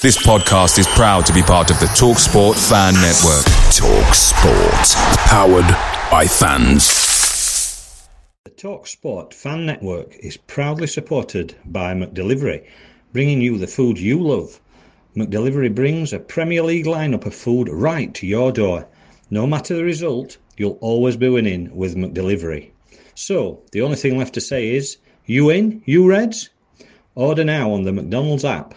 This podcast is proud to be part of the TalkSport Fan Network. TalkSport, powered by fans. The TalkSport Fan Network is proudly supported by McDelivery, bringing you the food you love. McDelivery brings a Premier League lineup of food right to your door. No matter the result, you'll always be winning with McDelivery. So, the only thing left to say is, you in, you Reds? Order now on the McDonald's app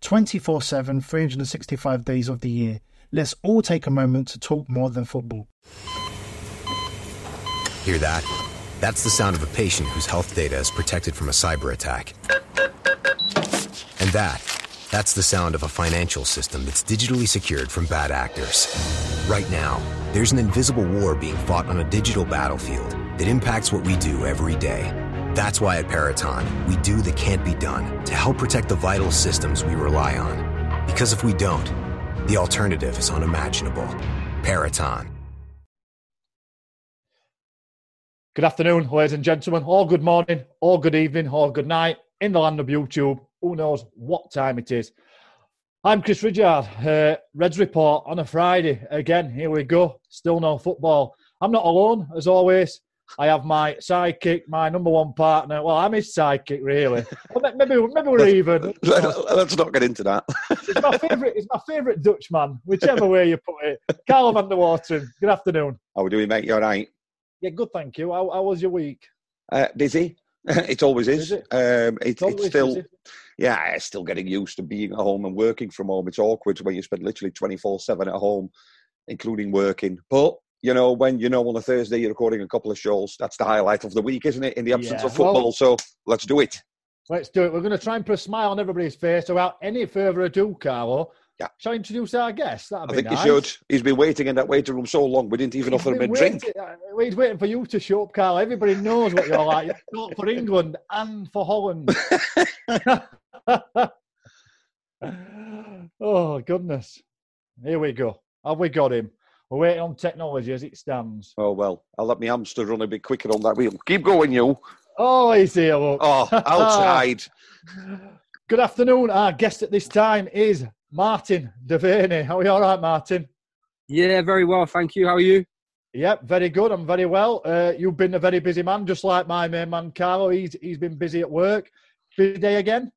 24 7, 365 days of the year. Let's all take a moment to talk more than football. Hear that? That's the sound of a patient whose health data is protected from a cyber attack. And that, that's the sound of a financial system that's digitally secured from bad actors. Right now, there's an invisible war being fought on a digital battlefield that impacts what we do every day that's why at Peraton, we do the can't be done to help protect the vital systems we rely on. Because if we don't, the alternative is unimaginable. Peraton. Good afternoon, ladies and gentlemen, or good morning, or good evening, or good night in the land of YouTube. Who knows what time it is? I'm Chris Ridyard, uh, Reds Report on a Friday. Again, here we go. Still no football. I'm not alone, as always. I have my sidekick, my number one partner. Well, I'm his sidekick, really. maybe, maybe we're even. Let's not get into that. it's my favourite. It's my favourite Dutchman, whichever way you put it. Carlo van der Water. Good afternoon. How are we doing, mate? You all right? Yeah, good. Thank you. How, how was your week? Uh, busy. it always is. is it? Um, it, it's, it's still. Yeah, still getting used to being at home and working from home. It's awkward when you spend literally twenty four seven at home, including working. But you know, when you know on a Thursday you're recording a couple of shows, that's the highlight of the week, isn't it? In the absence yeah. of football. Well, so let's do it. Let's do it. We're going to try and put a smile on everybody's face. So without any further ado, Carlo, yeah. shall I introduce our guest? That'd I think nice. you should. He's been waiting in that waiting room so long, we didn't even he's offer him a waiting, drink. Uh, he's waiting for you to show up, Carlo. Everybody knows what you're like. You're for England and for Holland. oh, goodness. Here we go. Have we got him? We're waiting on technology as it stands. Oh, well, I'll let my hamster run a bit quicker on that wheel. Keep going, you. Oh, he's here, look. Oh, outside. Good afternoon. Our guest at this time is Martin Devaney. How are you all right, Martin? Yeah, very well, thank you. How are you? Yep, very good. I'm very well. Uh, you've been a very busy man, just like my main man, Carlo. He's, he's been busy at work. Busy day again?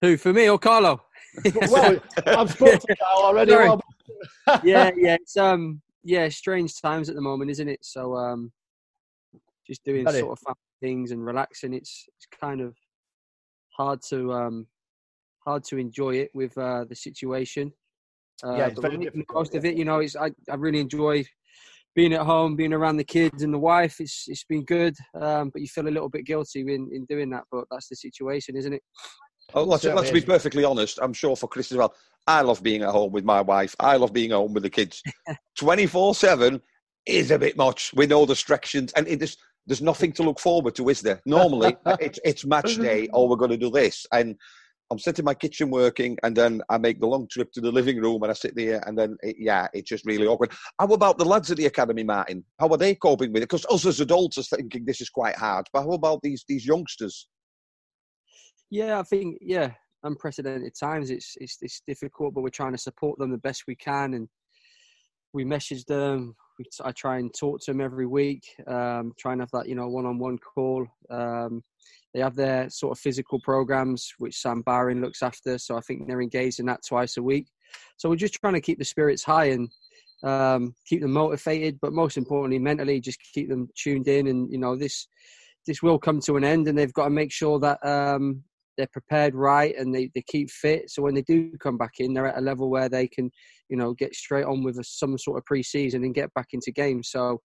Who, for me or Carlo? well, I've spoken to Carl already. yeah, yeah, it's um, yeah, strange times at the moment, isn't it? So um, just doing sort of things and relaxing. It's it's kind of hard to um, hard to enjoy it with uh, the situation. Uh, yeah, most of it, you know, it's I, I really enjoy being at home, being around the kids and the wife. It's it's been good, um, but you feel a little bit guilty in, in doing that. But that's the situation, isn't it? Oh, let's, let's be perfectly honest. I'm sure for Chris as well. I love being at home with my wife. I love being at home with the kids. 24 7 is a bit much with no distractions. And it just, there's nothing to look forward to, is there? Normally, it's, it's match day, or we're going to do this. And I'm sitting in my kitchen working, and then I make the long trip to the living room, and I sit there, and then it, yeah, it's just really awkward. How about the lads at the academy, Martin? How are they coping with it? Because us as adults are thinking this is quite hard, but how about these these youngsters? Yeah, I think yeah, unprecedented times. It's it's it's difficult, but we're trying to support them the best we can, and we message them. We, I try and talk to them every week. Um, try and have that you know one-on-one call. Um, they have their sort of physical programs, which Sam Barron looks after. So I think they're engaged in that twice a week. So we're just trying to keep the spirits high and um, keep them motivated, but most importantly, mentally, just keep them tuned in. And you know, this this will come to an end, and they've got to make sure that um, they're prepared right and they, they keep fit. So when they do come back in, they're at a level where they can, you know, get straight on with a, some sort of pre-season and get back into games. So,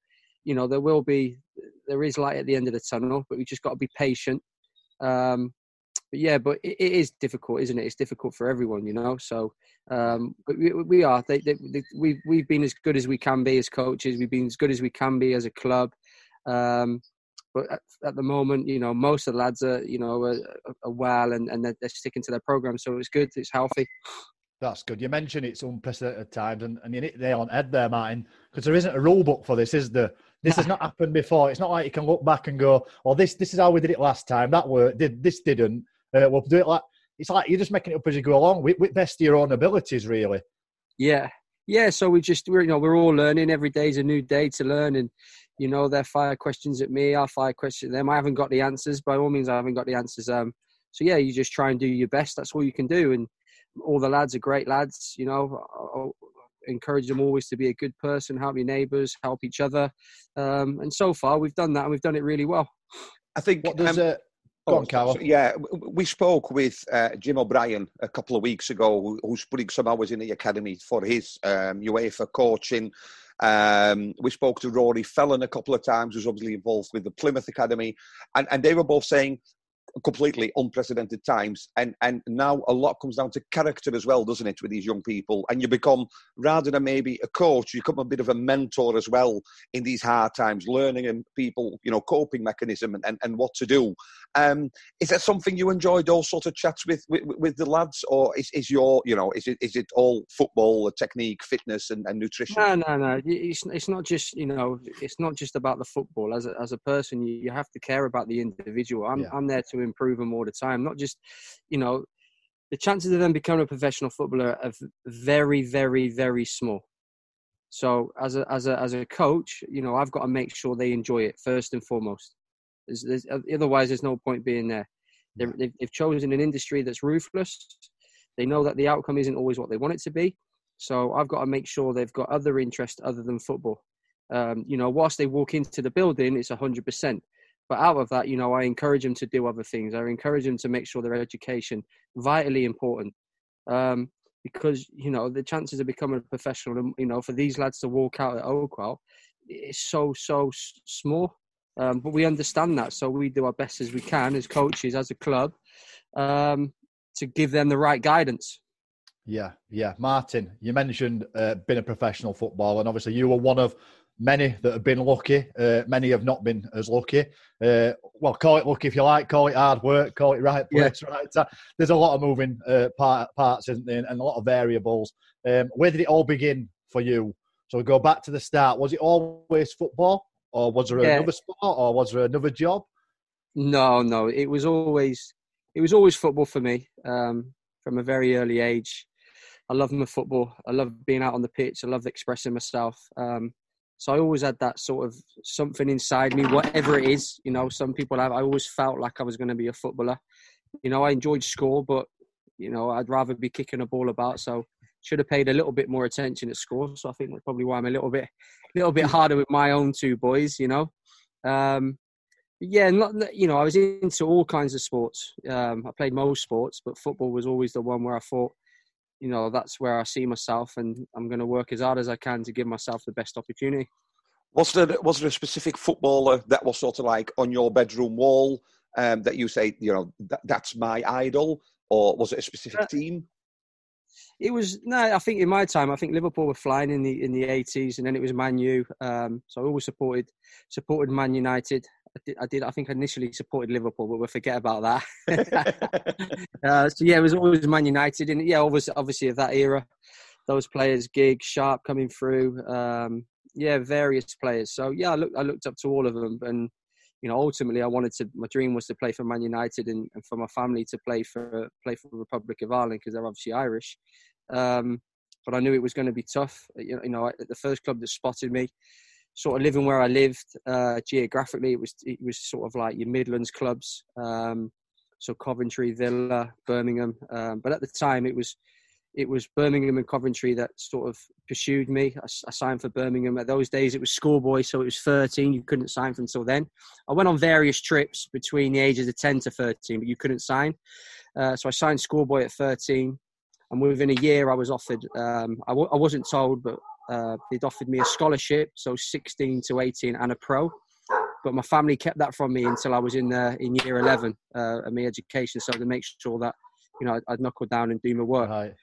you know, there will be, there is light at the end of the tunnel, but we just got to be patient. Um, but yeah, but it, it is difficult, isn't it? It's difficult for everyone, you know. So, um, but we, we are. They, they, they, we've we've been as good as we can be as coaches. We've been as good as we can be as a club. Um, but at, at, the moment, you know, most of the lads are, you know, are, are well and, and they're, they're, sticking to their program. So it's good. It's healthy. That's good. You mentioned it's unprecedented times, and, and you hit there on head there, Martin, because there isn't a rule book for this, is there? This has not happened before. It's not like you can look back and go, "Well, this this is how we did it last time. That worked. Did this didn't? Uh, we'll do it like." It's like you're just making it up as you go along with, with best of your own abilities, really. Yeah, yeah. So we just we're you know we're all learning. Every day is a new day to learn, and you know, they fire questions at me. I'll fire questions at them. I haven't got the answers. By all means, I haven't got the answers. Um, so yeah, you just try and do your best. That's all you can do. And all the lads are great lads. You know, I'll encourage them always to be a good person, help your neighbours, help each other. Um, and so far, we've done that, and we've done it really well. I think. What does, um, uh, Go on. Yeah, we spoke with uh, Jim O'Brien a couple of weeks ago, who's putting some hours in the academy for his um, UEFA coaching. Um, we spoke to Rory Fallon a couple of times, who's obviously involved with the Plymouth Academy, and, and they were both saying completely unprecedented times. And and now a lot comes down to character as well, doesn't it, with these young people? And you become rather than maybe a coach, you become a bit of a mentor as well in these hard times, learning and people, you know, coping mechanism and, and, and what to do. Um, is that something you enjoy those sort of chats with, with, with the lads, or is, is your you know is it is it all football, technique, fitness, and, and nutrition? No, no, no. It's it's not just you know it's not just about the football. As a, as a person, you, you have to care about the individual. I'm yeah. I'm there to improve them all the time. Not just, you know, the chances of them becoming a professional footballer are very, very, very small. So as a as a as a coach, you know, I've got to make sure they enjoy it first and foremost. There's, there's, otherwise, there's no point being there. They've, they've chosen an industry that's ruthless. They know that the outcome isn't always what they want it to be. So I've got to make sure they've got other interests other than football. Um, you know, whilst they walk into the building, it's hundred percent. But out of that, you know, I encourage them to do other things. I encourage them to make sure their education vitally important. Um, because you know the chances of becoming a professional, you know, for these lads to walk out at Oakwell, is so so small. Um, but we understand that, so we do our best as we can as coaches, as a club, um, to give them the right guidance. Yeah, yeah. Martin, you mentioned uh, being a professional footballer, and obviously you were one of many that have been lucky. Uh, many have not been as lucky. Uh, well, call it lucky if you like, call it hard work, call it right place, yeah. right time. There's a lot of moving uh, part, parts, isn't there, and a lot of variables. Um, where did it all begin for you? So we go back to the start. Was it always football, or was there yeah. another sport, or was there another job? No, no. It was always it was always football for me um, from a very early age. I love my football. I love being out on the pitch. I love expressing myself. Um, so I always had that sort of something inside me, whatever it is. You know, some people have. I always felt like I was going to be a footballer. You know, I enjoyed school, but you know, I'd rather be kicking a ball about. So should have paid a little bit more attention at school. So I think that's probably why I'm a little bit, a little bit harder with my own two boys. You know, um, yeah, not you know, I was into all kinds of sports. Um, I played most sports, but football was always the one where I thought you know that's where I see myself, and I'm going to work as hard as I can to give myself the best opportunity. Was there was there a specific footballer that was sort of like on your bedroom wall um, that you say you know that, that's my idol, or was it a specific uh, team? It was no. I think in my time, I think Liverpool were flying in the in the 80s, and then it was Man U. Um, so I always supported supported Man United. I did, I did. I think initially supported Liverpool, but we'll forget about that. uh, so yeah, it was always Man United, and yeah, obviously, obviously of that era, those players, Gig, Sharpe coming through. Um, yeah, various players. So yeah, I looked, I looked up to all of them, and you know, ultimately, I wanted to. My dream was to play for Man United, and, and for my family to play for play for the Republic of Ireland because they're obviously Irish. Um, but I knew it was going to be tough. You know, the first club that spotted me sort of living where I lived uh, geographically, it was it was sort of like your Midlands clubs, um, so Coventry, Villa, Birmingham. Um, but at the time, it was it was Birmingham and Coventry that sort of pursued me. I, I, signed for Birmingham. At those days, it was schoolboy, so it was 13. You couldn't sign for until then. I went on various trips between the ages of 10 to 13, but you couldn't sign. Uh, so I signed schoolboy at 13. And within a year, I was offered, um, I w- I wasn't told, but uh, they'd offered me a scholarship, so 16 to 18 and a pro. But my family kept that from me until I was in uh, in year 11 uh, of my education, so to make sure that you know I'd, I'd knuckle down and do my work. Right.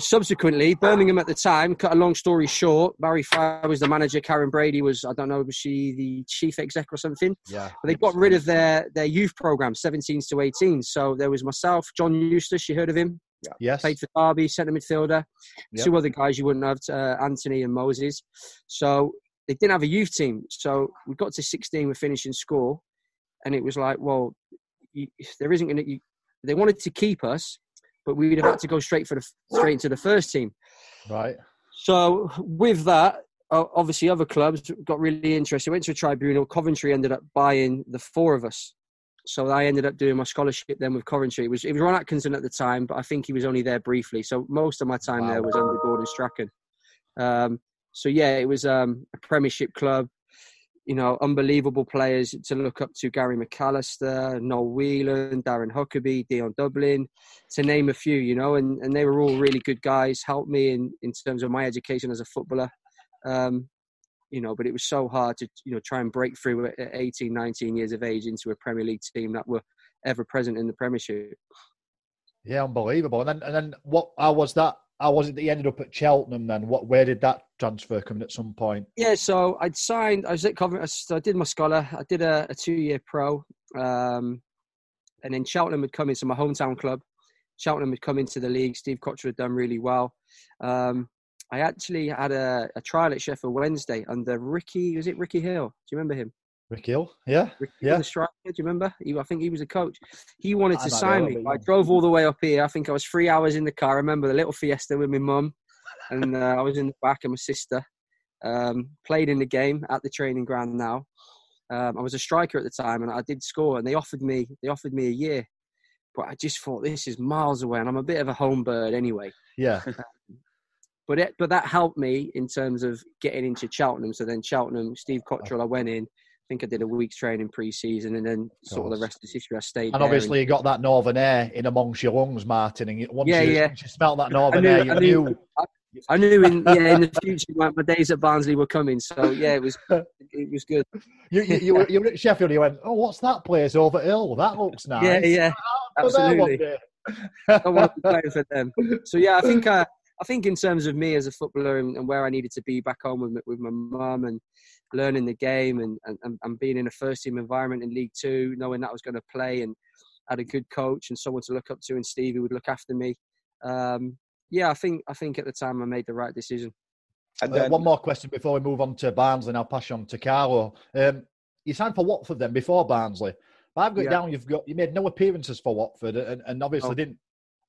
Subsequently, Birmingham at the time, cut a long story short, Barry Fry was the manager, Karren Brady was, I don't know, was she the chief exec or something? Yeah. But they got rid of their, their youth program, 17s to 18s. So there was myself, John Eustace, you heard of him? Yeah. Yes. Played for Derby, centre midfielder. Yep. Two other guys you wouldn't have, uh, Anthony and Moses. So they didn't have a youth team. So we got to 16, we're finishing score. And it was like, well, you, there isn't going to, they wanted to keep us, but we'd have had to go straight for the straight into the first team. Right. So with that, obviously other clubs got really interested. Went to a tribunal. Coventry ended up buying the four of us. So I ended up doing my scholarship then with Coventry. It was it was Ron Atkinson at the time, but I think he was only there briefly. So most of my time wow. there was under Gordon Strachan. Um, so yeah, it was um, a Premiership club you know, unbelievable players to look up to Gary McAllister, Noel Whelan, Darren Huckerby, Dion Dublin, to name a few, you know, and, and they were all really good guys, helped me in, in terms of my education as a footballer. Um, you know, but it was so hard to, you know, try and break through at 18, 19 years of age into a Premier League team that were ever present in the Premiership. Yeah, unbelievable. And then, and then what, how was that how was it that you ended up at Cheltenham then? What where did that transfer come in at some point? Yeah, so I'd signed. I was at Coventry. I did my scholar. I did a, a two year pro, um, and then Cheltenham had come into my hometown club. Cheltenham had come into the league. Steve Cotterill had done really well. Um, I actually had a, a, trial at Sheffield Wednesday under Ricky. Was it Ricky Hill? Do you remember him? Rick Hill, yeah, Rick yeah. The striker, do you remember? He, I think he was a coach. He wanted to sign me. I drove all the way up here. I think I was three hours in the car. I remember the little Fiesta with my mum, and uh, I was in the back of my sister. Um, played in the game at the training ground now. Um, I was a striker at the time, and I did score. And they offered me they offered me a year, but I just thought this is miles away, and I'm a bit of a home bird anyway. Yeah. but it, but that helped me in terms of getting into Cheltenham. So then Cheltenham, Steve Cotterill, I went in think I did a week's training pre-season, and then sort of the rest of the history. I stayed. And obviously, and, you got that northern air in amongst your lungs, Martin. And once yeah, you, yeah. Once you smelt that northern knew, air, you I knew. knew I, I knew in yeah in the future my, my, days at Barnsley were coming. So yeah, it was it was good. You you, you, were, you were at Sheffield. You went, oh, what's that place over Hill? That looks nice. Yeah, yeah, absolutely. I want to be playing for them. So yeah, I think I, I think in terms of me as a footballer and, and where I needed to be back home with with my mum and learning the game and, and, and being in a first team environment in League Two, knowing that I was going to play and had a good coach and someone to look up to, and Stevie would look after me. Um, yeah, I think I think at the time I made the right decision. And then, uh, one more question before we move on to Barnsley, and I'll pass you on to Carlo. Um, you signed for Watford then before Barnsley. But I've got yeah. down you've got you made no appearances for Watford and, and obviously oh. didn't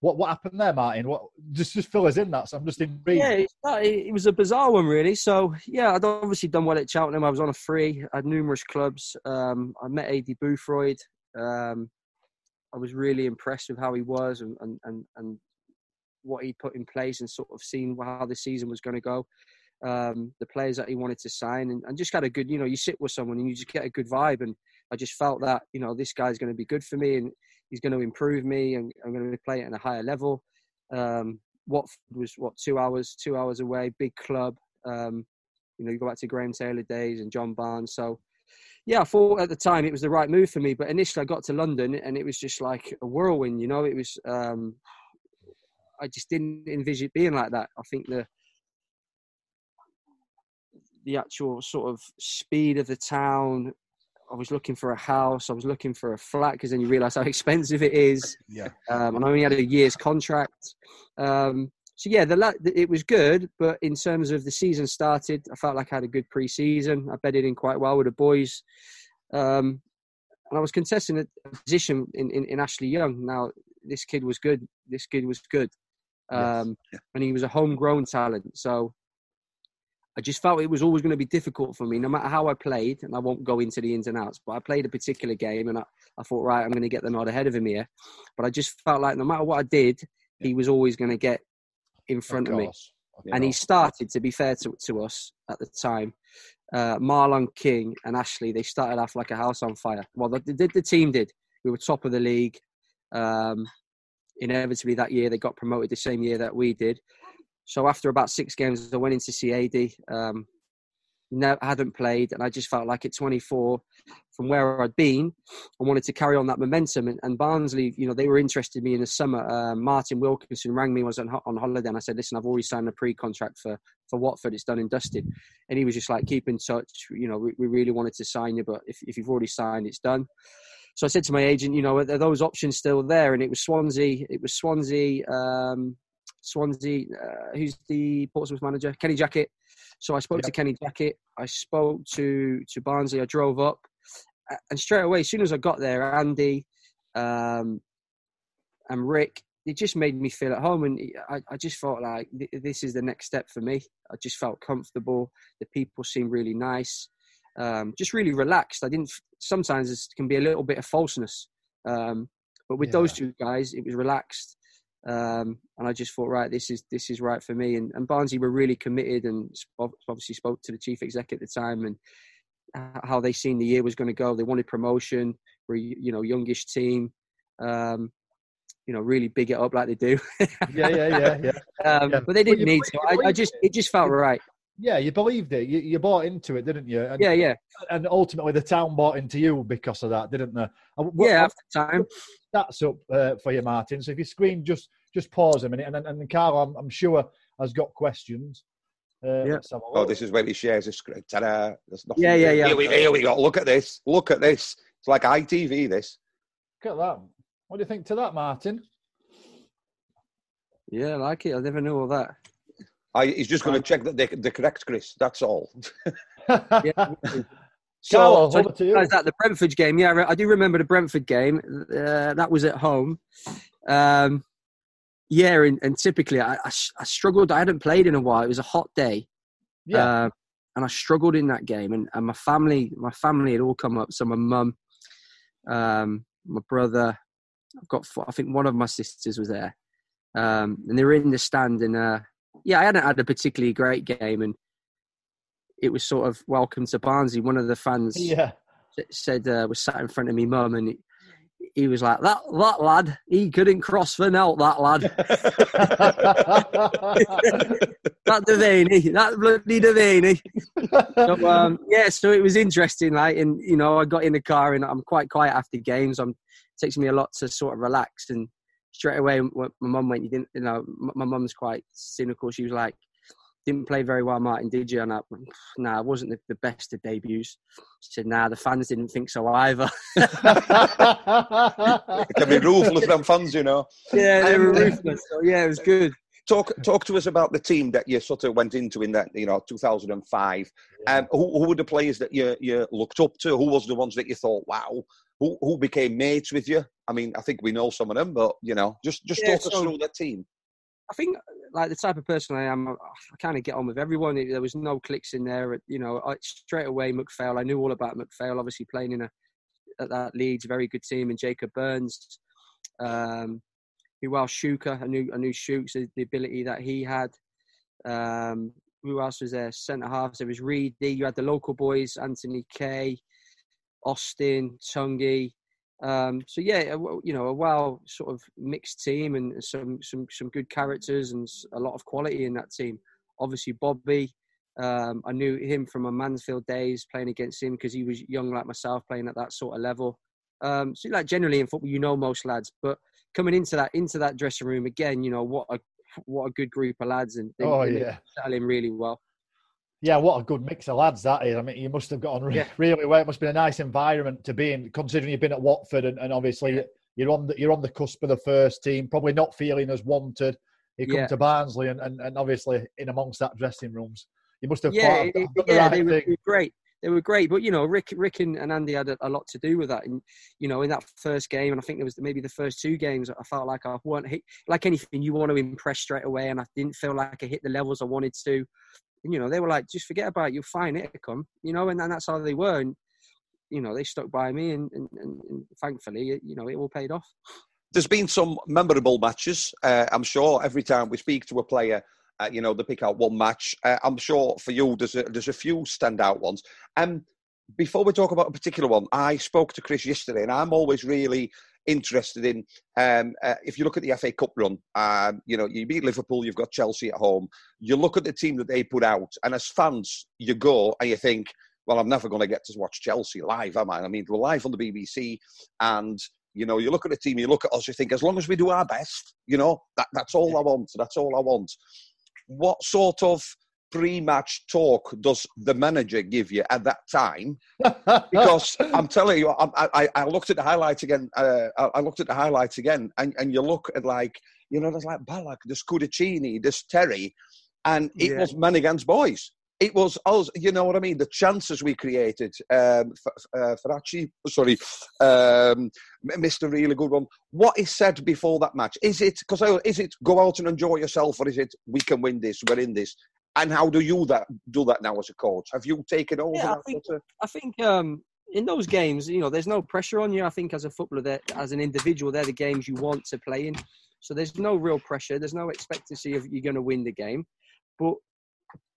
what what happened there, Martin? What just just fill us in that. So I'm just intrigued. Yeah, it, was a bizarre one, really. So yeah, I'd obviously done well at Cheltenham. I was on a free. I had numerous clubs. Um, I met Aidy Boothroyd. Um, I was really impressed with how he was and, and, and, and what he put in place and sort of seeing how the season was going to go. Um, the players that he wanted to sign and, and just got a good, you know, you sit with someone and you just get a good vibe. And I just felt that, you know, this guy's going to be good for me. And he's going to improve me and I'm going to play it at a higher level. Um, Watford was what two hours, two hours away, big club. Um, you know, you go back to Graham Taylor days and John Barnes. So, yeah, I thought at the time it was the right move for me. But initially, I got to London and it was just like a whirlwind. You know, it was. Um, I just didn't envision it being like that. I think the the actual sort of speed of the town, I was looking for a house. I was looking for a flat because then you realise how expensive it is. Yeah. Um, and I only had a year's contract. Um, so yeah, the, it was good, but in terms of the season started, I felt like I had a good pre-season. I bedded in quite well with the boys, um, and I was contesting a position in, in, in, Ashley Young. Now this kid was good. This kid was good, yes. Um, yeah. and he was a homegrown talent. So I just felt it was always going to be difficult for me, no matter how I played. And I won't go into the ins and outs, but I played a particular game and I, I thought, right, I'm going to get the nod ahead of him here. But I just felt like no matter what I did, he was always going to get in front of, of me. And he started, to be fair to, to us at the time, uh, Marlon King and Ashley, they started off like a house on fire. Well, the team did. We were top of the league. Um, inevitably, that year they got promoted the same year that we did. So after about six games, I went into CAD. Um, no, hadn't played, and I just felt like at 24, from where I'd been, I wanted to carry on that momentum. And, and Barnsley, you know, they were interested in me in the summer. Uh, Martin Wilkinson rang me, was on, on holiday, and I said, "Listen, I've already signed a pre-contract for for Watford. It's done and dusted." And he was just like, "Keep in touch. You know, we, we really wanted to sign you, but if if you've already signed, it's done." So I said to my agent, you know, are those options still there? And it was Swansea. It was Swansea. Um, Swansea. Uh, who's the Portsmouth manager? Kenny Jackett. So I spoke yep. to Kenny Jackett. I spoke to to Barnsley. I drove up, and straight away, as soon as I got there, Andy um, and Rick, it just made me feel at home, and I, I just felt like this is the next step for me. I just felt comfortable. The people seemed really nice, um, just really relaxed. I didn't. Sometimes it can be a little bit of falseness, um, but with yeah. those two guys, it was relaxed. Um, and I just thought, right, this is this is right for me. And, and Barnsley were really committed, and obviously spoke to the chief exec at the time and how they seen the year was going to go. They wanted promotion. We're you know youngish team. Um, you know, really big it up like they do. yeah, yeah, yeah, yeah. Um, yeah. But they didn't need to. I, I, just it just felt right. Yeah, you believed it. You, you bought into it, didn't you? And, yeah, yeah. And ultimately, the town bought into you because of that, didn't they? What, yeah, after time. That's up uh, for you, Martin. So if you screen, just just pause a minute, and and Carl, I'm, I'm sure has got questions. Uh, yeah. Oh, this is where he shares a screen. Ta-da! There's nothing yeah, yeah, yeah. Here we, here we go. Look at this. Look at this. It's like ITV. This. Look at that. What do you think to that, Martin? Yeah, I like it. I never knew all that. I, he's just going to check that they're, they're correct, Chris. That's all. yeah. So, so is that the Brentford game? Yeah, I do remember the Brentford game. Uh, that was at home. Um, yeah, and, and typically I, I, I, struggled. I hadn't played in a while. It was a hot day. Yeah. Uh, and I struggled in that game. And, and my family, my family had all come up. So my mum, um, my brother, I've got, I think one of my sisters was there. Um, and they were in the stand. And uh, yeah, I hadn't had a particularly great game. And it was sort of welcome to Barnsley. One of the fans yeah. said, uh, was sat in front of me mum and he was like that that lad he couldn't cross for now that lad that Devaney that bloody Devaney so um, yeah so it was interesting like and you know I got in the car and I'm quite quiet after games I'm it takes me a lot to sort of relax and straight away my mum went you didn't you know my mum's quite cynical she was like didn't play very well, Martin, did you? And I, nah, it wasn't the, the best of debuts. She said, nah, the fans didn't think so either. it can be ruthless, them fans, you know. Yeah, they were ruthless. So, yeah, it was good. Talk, talk to us about the team that you sort of went into in that, you know, 2005. Yeah. Um, who, who were the players that you, you looked up to? Who was the ones that you thought, wow, who, who became mates with you? I mean, I think we know some of them, but, you know, just, just yeah, talk so, us through that team. I think like the type of person I am, I kind of get on with everyone. There was no clicks in there. You know, I, straight away McPhail. I knew all about McPhail. Obviously playing in a at that Leeds, very good team, and Jacob Burns. Um, who else? Shuker. I knew I knew Shooks the ability that he had. Um, who else was there? Centre halves. There was Reedy. You had the local boys, Anthony Kay, Austin, Tungi. Um, so yeah, you know, a well sort of mixed team and some some some good characters and a lot of quality in that team. Obviously, Bobby. Um, I knew him from my Mansfield days playing against him because he was young like myself, playing at that sort of level. Um, so like generally in football, you know most lads, but coming into that into that dressing room again, you know what a what a good group of lads and they, oh yeah, really well. Yeah, what a good mix of lads that is. I mean, you must have got on really, yeah. really well. It must have been a nice environment to be in, considering you've been at Watford and, and obviously yeah. you're on the you're on the cusp of the first team, probably not feeling as wanted. You come yeah. to Barnsley and, and, and obviously in amongst that dressing rooms, you must have yeah, it, the yeah, right they, were, great. They were great, but you know, Rick, Rick and, and Andy had a, a, lot to do with that. And you know, in that first game, and I think it was maybe the first two games, I felt like I weren't hit like anything. You want to impress straight away, and I didn't feel like I hit the levels I wanted to you know, they were like, just forget about it, you'll find it come, you know, and, and that's how they were. And, you know, they stuck by me and, and, and, and thankfully, you know, it all paid off. there's been some memorable matches. Uh, I'm sure every time we speak to a player, uh, you know, they pick out one match. Uh, I'm sure for you, there's a, there's a few standout ones. And um, before we talk about a particular one, I spoke to Chris yesterday, and I'm always really interested in. Um, uh, if you look at the FA Cup run, um, you know, you beat Liverpool, you've got Chelsea at home. You look at the team that they put out, and as fans, you go and you think, well, I'm never going to get to watch Chelsea live, am I? I mean, we're live on the BBC, and you know, you look at the team, you look at us, you think, as long as we do our best, you know, that, that's all I want. That's all I want. What sort of pre-match talk does the manager give you at that time? because I'm telling you, I, I, I, looked at the highlights again. Uh, I looked at the highlights again, and, and you look at like, you know, there's like Ballack, there's Cudicini, there's Terry, and it yeah. was men against boys it was us, you know what I mean? The chances we created um, for, uh, actually, sorry, um, missed a really good one. What is said before that match? Is it because is it go out and enjoy yourself, or is it we can win this, we're in this? And how do you that do that now as a coach? Have you taken over? Yeah, I think, I think um, in those games, you know, there's no pressure on you. I think as a footballer, there, as an individual, they're the games you want to play in. So there's no real pressure. There's no expectancy of you're going to win the game. But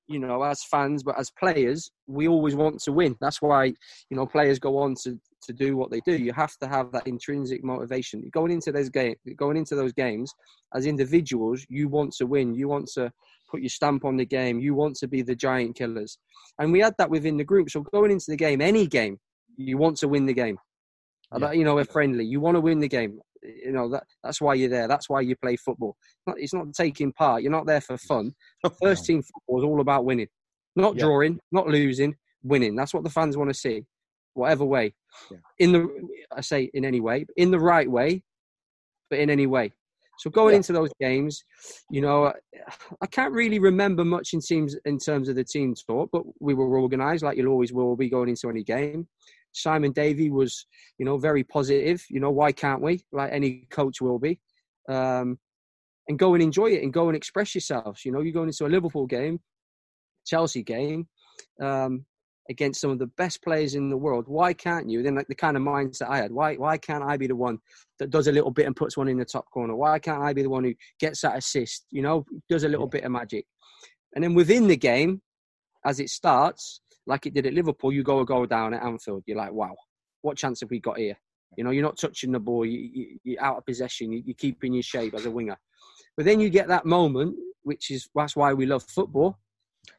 you know, as fans, but as players, we always want to win. That's why, you know, players go on to, to do what they do. You have to have that intrinsic motivation. Going into those game, going into those games, as individuals, you want to win. You want to put your stamp on the game. You want to be the giant killers, and we had that within the group. So going into the game, any game, you want to win the game. Yeah. You know, we're friendly. You want to win the game you know that that's why you're there. That's why you play football. It's not taking part. You're not there for fun. First team football is all about winning, not yeah. drawing, not losing, winning. That's what the fans want to see, whatever way. Yeah. In the I say in any way, in the right way, but in any way. So going yeah. into those games, you know, I can't really remember much in teams in terms of the team talk, but we were organised like you'll always will be going into any game. Simon Davey was, you know, very positive. You know, why can't we? Like any coach will be. Um, and go and enjoy it and go and express yourselves. You know, you're going into a Liverpool game, Chelsea game, um, against some of the best players in the world. Why can't you? Then like the kind of mindset I had. Why why can't I be the one that does a little bit and puts one in the top corner? Why can't I be the one who gets that assist? You know, does a little yeah. bit of magic. And then within the game, as it starts, like it did at Liverpool, you go a goal down at Anfield. You're like, wow, what chance have we got here? You know, you're not touching the ball. You, are out of possession. You, are keeping your shape as a winger. But then you get that moment, which is that's why we love football.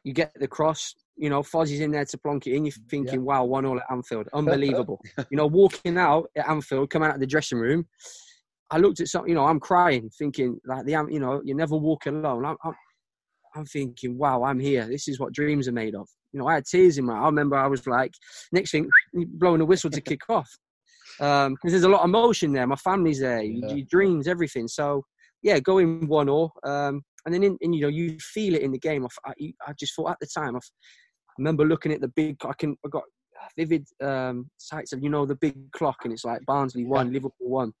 You get the cross. You know, Fozzie's in there to plonk it in. You're thinking, yeah. wow, one all at Anfield, unbelievable. you know, walking out at Anfield, coming out of the dressing room. I looked at something. You know, I'm crying, thinking like the you know, you never walk alone. I'm, I'm, I'm thinking, wow, I'm here. This is what dreams are made of you know, I had tears in my. I remember I was like, next thing, blowing a whistle to kick off, because um, there's a lot of emotion there. My family's there, yeah. your dreams, everything. So yeah, going one or, um, and then in, in, you know you feel it in the game. I, I, I just thought at the time, I, remember looking at the big. I can I got vivid um, sights of you know the big clock, and it's like Barnsley one, yeah. Liverpool one.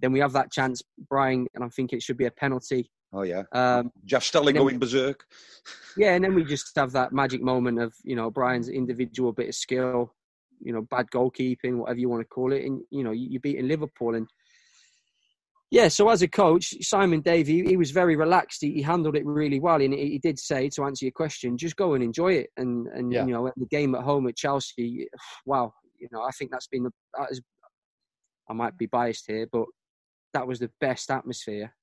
Then we have that chance, Brian, and I'm thinking it should be a penalty. Oh yeah. Um, Jeff Stelling going berserk. Yeah, and then we just have that magic moment of you know Brian's individual bit of skill, you know, bad goalkeeping, whatever you want to call it, and you know you're beating Liverpool and. Yeah, so as a coach, Simon Davey, he was very relaxed. He, he handled it really well, and he, he, did say to answer your question, just go and enjoy it. And and yeah. you know, the game at home at Chelsea, wow, you know, I think that's been the. That is, I might be biased here, but that was the best atmosphere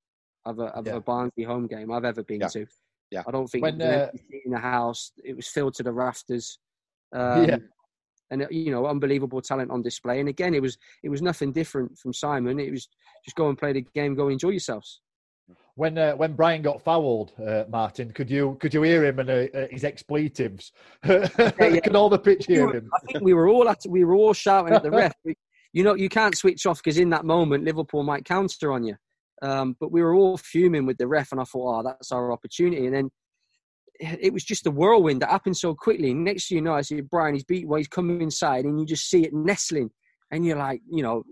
of a, of yeah. a Barnsley home game I've ever been yeah. to. Yeah. I don't think when, uh, in the house it was filled to the rafters. Um, yeah. And you know, unbelievable talent on display. And again, it was it was nothing different from Simon. It was just go and play the game, go and enjoy yourselves. When uh, when Brian got fouled, uh, Martin, could you could you hear him and uh, uh his expletives? yeah, yeah. Could all the pitch hear him? I think we were all at we were all shouting at the ref. you know, you can't switch off because in that moment Liverpool might counter on you. Um, but we were all fuming with the ref, and I thought, oh, that's our opportunity. And then it was just a whirlwind that happened so quickly. Next you know, I see Brian, he's beat, well, he's coming inside, and you just see it nestling, and you're like, you know,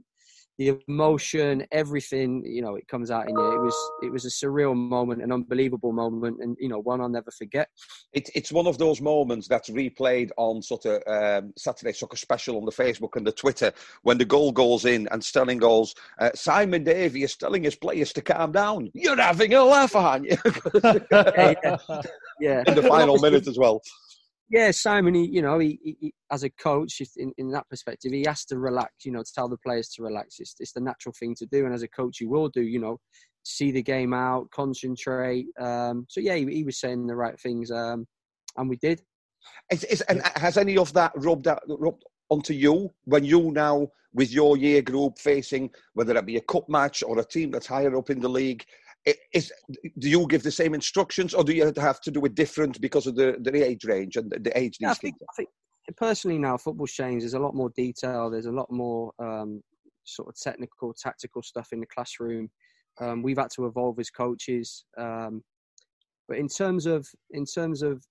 the emotion, everything, you know, it comes out in you. It was it was a surreal moment, an unbelievable moment, and you know, one I'll never forget. It's it's one of those moments that's replayed on sort of um, Saturday Soccer Special on the Facebook and the Twitter when the goal goes in and Stelling goes, uh, Simon Davey is telling his players to calm down. You're having a laugh, aren't you? yeah, yeah. yeah. In the final minute as well yeah, Simon, he, you know, he, he, as a coach, in, in that perspective, he has to relax, you know, to tell the players to relax. It's, it's the natural thing to do. And as a coach, you will do, you know, see the game out, concentrate. Um, so, yeah, he, he, was saying the right things, um, and we did. And has any of that rubbed, out, rubbed onto you when you now, with your year group, facing whether it be a cup match or a team that's higher up in the league, is do you give the same instructions or do you have to do it different because of the, the age range and the age yeah, I think, I think, personally now football's changed. There's a lot more detail. There's a lot more um, sort of technical tactical stuff in the classroom. Um, we've had to evolve as coaches. Um, but in terms of in terms of